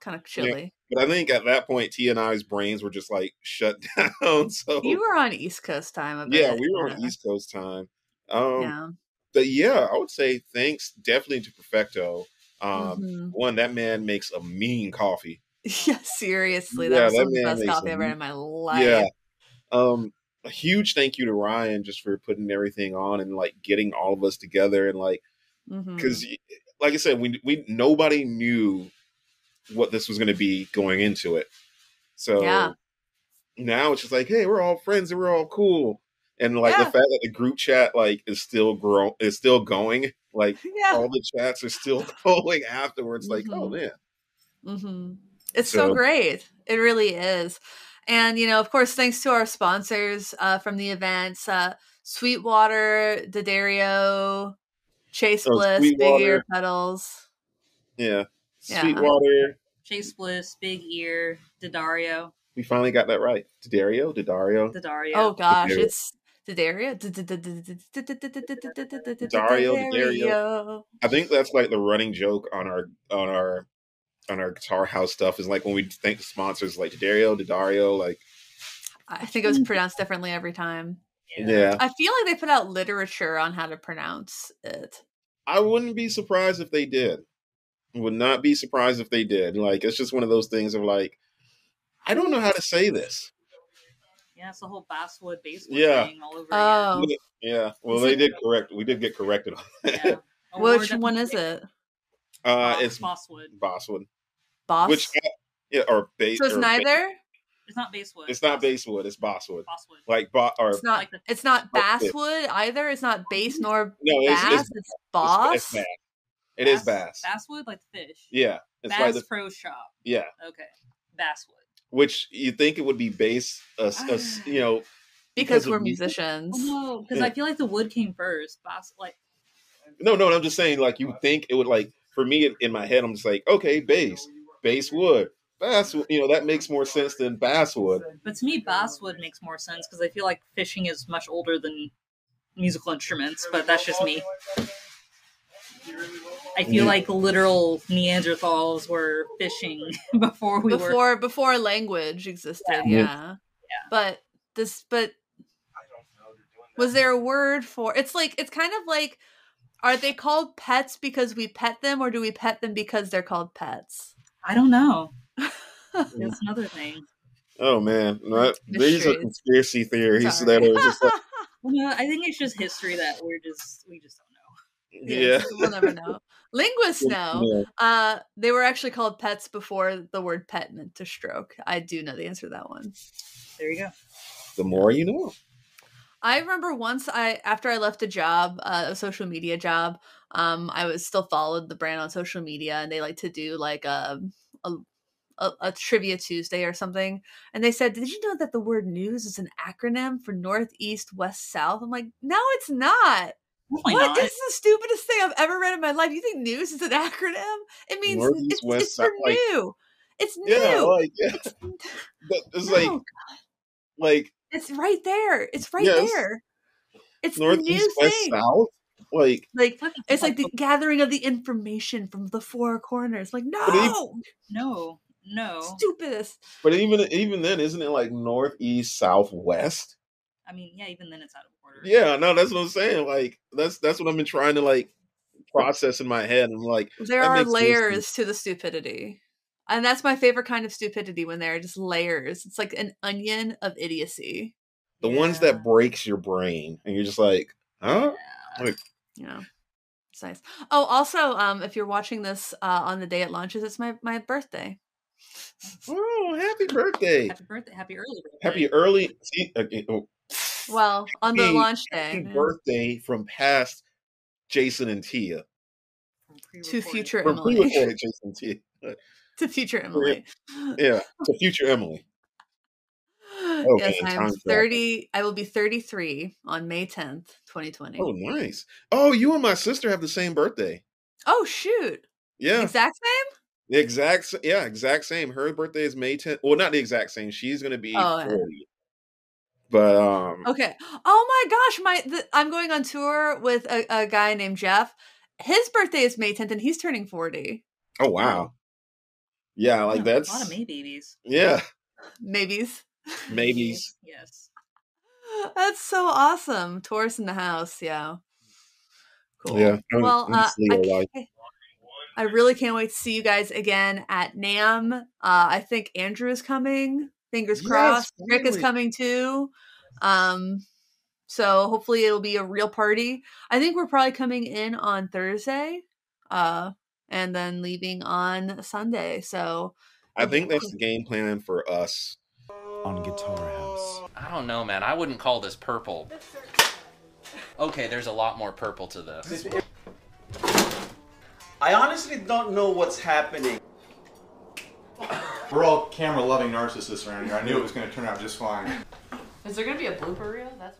kind of chilly. But I think at that point, T and I's brains were just like shut down. So You were on East Coast time. Yeah, we were on. East Coast time. Um, Yeah. but yeah, I would say thanks definitely to Perfecto. Um, Mhm. One, that man makes a mean coffee. yeah, seriously, Yeah, that was that the best coffee I've ever had in my life. Yeah. Um, a huge thank you to Ryan just for putting everything on and like getting all of us together and like because like I said, we we nobody knew what this was going to be going into it. So Yeah. now it's just like, hey, we're all friends and we're all cool. And like the fact that the group chat like is still grow is still going, like yeah. all the chats are still going afterwards. Like, oh Mhm. man, hmm It's so, So- great. It really is. And, you know, of course, thanks to our sponsors uh, from the events uh, Sweetwater, D'Addario, Chase Oh, Bliss, Big Ear Sweetwater. Pedals. yeah, Yeah. Sweetwater, chase bliss big ear D'Addario. We finally got that right. Dario, Dario, D'Addario. Oh gosh, Dario. it's Dario. Dario, Dario. I think that's like the running joke on our on our on our guitar house stuff is like when we thank the sponsors like Dario, Dario, like I think it was pronounced differently every time. yeah. I feel like they put out literature on how to pronounce it. I wouldn't be surprised if they did. Would not be surprised if they did. Like it's just one of those things of like, I don't know how to say this. Yeah, it's a whole basswood basswood Yeah. thing all over Oh, Yeah. Well, they did correct. We did get corrected on that. Yeah. A which one is it? Uh, Boss- it's Bosswood. Bosswood. Boss. Which yeah, or base. so it's or ba- neither. It's not basswood. It's not basewood. It's Bosswood. Bosswood. Like bo- or It's not. like the- It's not basswood either. It's not bass nor no, it's, bass. it's, It's, it's, boss. it's bass. It is bass. Basswood, like the fish. Yeah, it's Bass like the Pro Shop. yeah. Okay. Basswood. Which you think it would be bass, uh, uh, you know, because of we're musicians. Oh, no, because Yeah. I feel like the wood came first. Bass, like, No, no, I'm just saying, like, you think it would, like, for me in, in my head, I'm just like, okay, bass, bass wood, bass, you know, that makes more sense than basswood. but to me, basswood makes more sense because I feel like fishing is much older than musical instruments. But that's just me. I feel Yeah. like literal Neanderthals were fishing before we were. before before language existed. Yeah. Yeah. But this, but was there a word for? It's like it's kind of like, are they called pets because we pet them, or do we pet them because they're called pets? I don't know. That's another thing. Oh man, no, these are conspiracy theories Sorry. that are just like, Well, no, I think it's just history that we're just we just don't know. Yeah, we'll never know. Linguists know. Uh, they were actually called pets before the word pet meant to stroke. I do know the answer to that one. There you go. The more you know. I remember once I after I left a job, uh, a social media job, um, I was still followed the brand on social media, and they like to do like a a, a, a trivia Tuesday or something. And they said, "Did you know that the word news is an acronym for Northeast, West, South?" I'm like, "No, it's not." Oh Why What? This is the stupidest thing I've ever read in my life. You think news is an acronym? It means Northeast, it's, West, it's for like- new. It's new. Yeah, like yeah, it's like No, like it's right there. It's right Yes. there. It's the northeast, new west, thing. south. Like Like it's like the gathering of the information from the four corners. Like no, even- No, no. stupidest. But even even then, isn't it like northeast, southwest? I mean, yeah, even then it's out of. Yeah, no, that's what I'm saying. Like that's that's what I've been trying to like process in my head. I'm like, There are layers to the stupidity. And that's my favorite kind of stupidity when there are just layers. It's like an onion of idiocy. The ones that breaks your brain, and you're just like, huh? Like, You know. It's nice. Oh, also, um, if you're watching this uh, on the day it launches, it's my, my birthday. oh, happy birthday! Happy birthday! Happy early birthday! Happy early see, okay, oh, well, on the launch day, birthday from past Jason and Tia to future from Emily. Jason Tia. to future Emily. Yeah, to future Emily. Oh, yes, man, I'm 30. Back. I will be 33 on May 10th, 2020. Oh, nice. Oh, you and my sister have the same birthday. Oh, shoot. Yeah. Exact same? The exact, yeah, exact same. Her birthday is May 10th. Well, not the exact same. She's going to be oh, 40. But um, Okay. Oh my gosh, my the, I'm going on tour with a, a guy named Jeff. His birthday is May 10th and he's turning 40. oh wow, yeah, like that's a lot of May babies. yeah, Maybes. maybes. Yes. That's so awesome. Taurus in the house. Yeah. Cool. Yeah. Well, uh, I. I really can't wait to see you guys again at NAMM. Uh, I think Andrew is coming. Fingers Yes, crossed. Rick is coming too. Um, so hopefully it'll be a real party. I think we're probably coming in on Thursday, uh, and then leaving on Sunday. So I think that's the game plan for us. on Guitar House. I don't know, man. I wouldn't call this purple. Okay, there's a lot more purple to this. I honestly don't know what's happening. We're all camera loving narcissists around here. I knew it was going to turn out just fine. is there gonna be a blooper reel? That's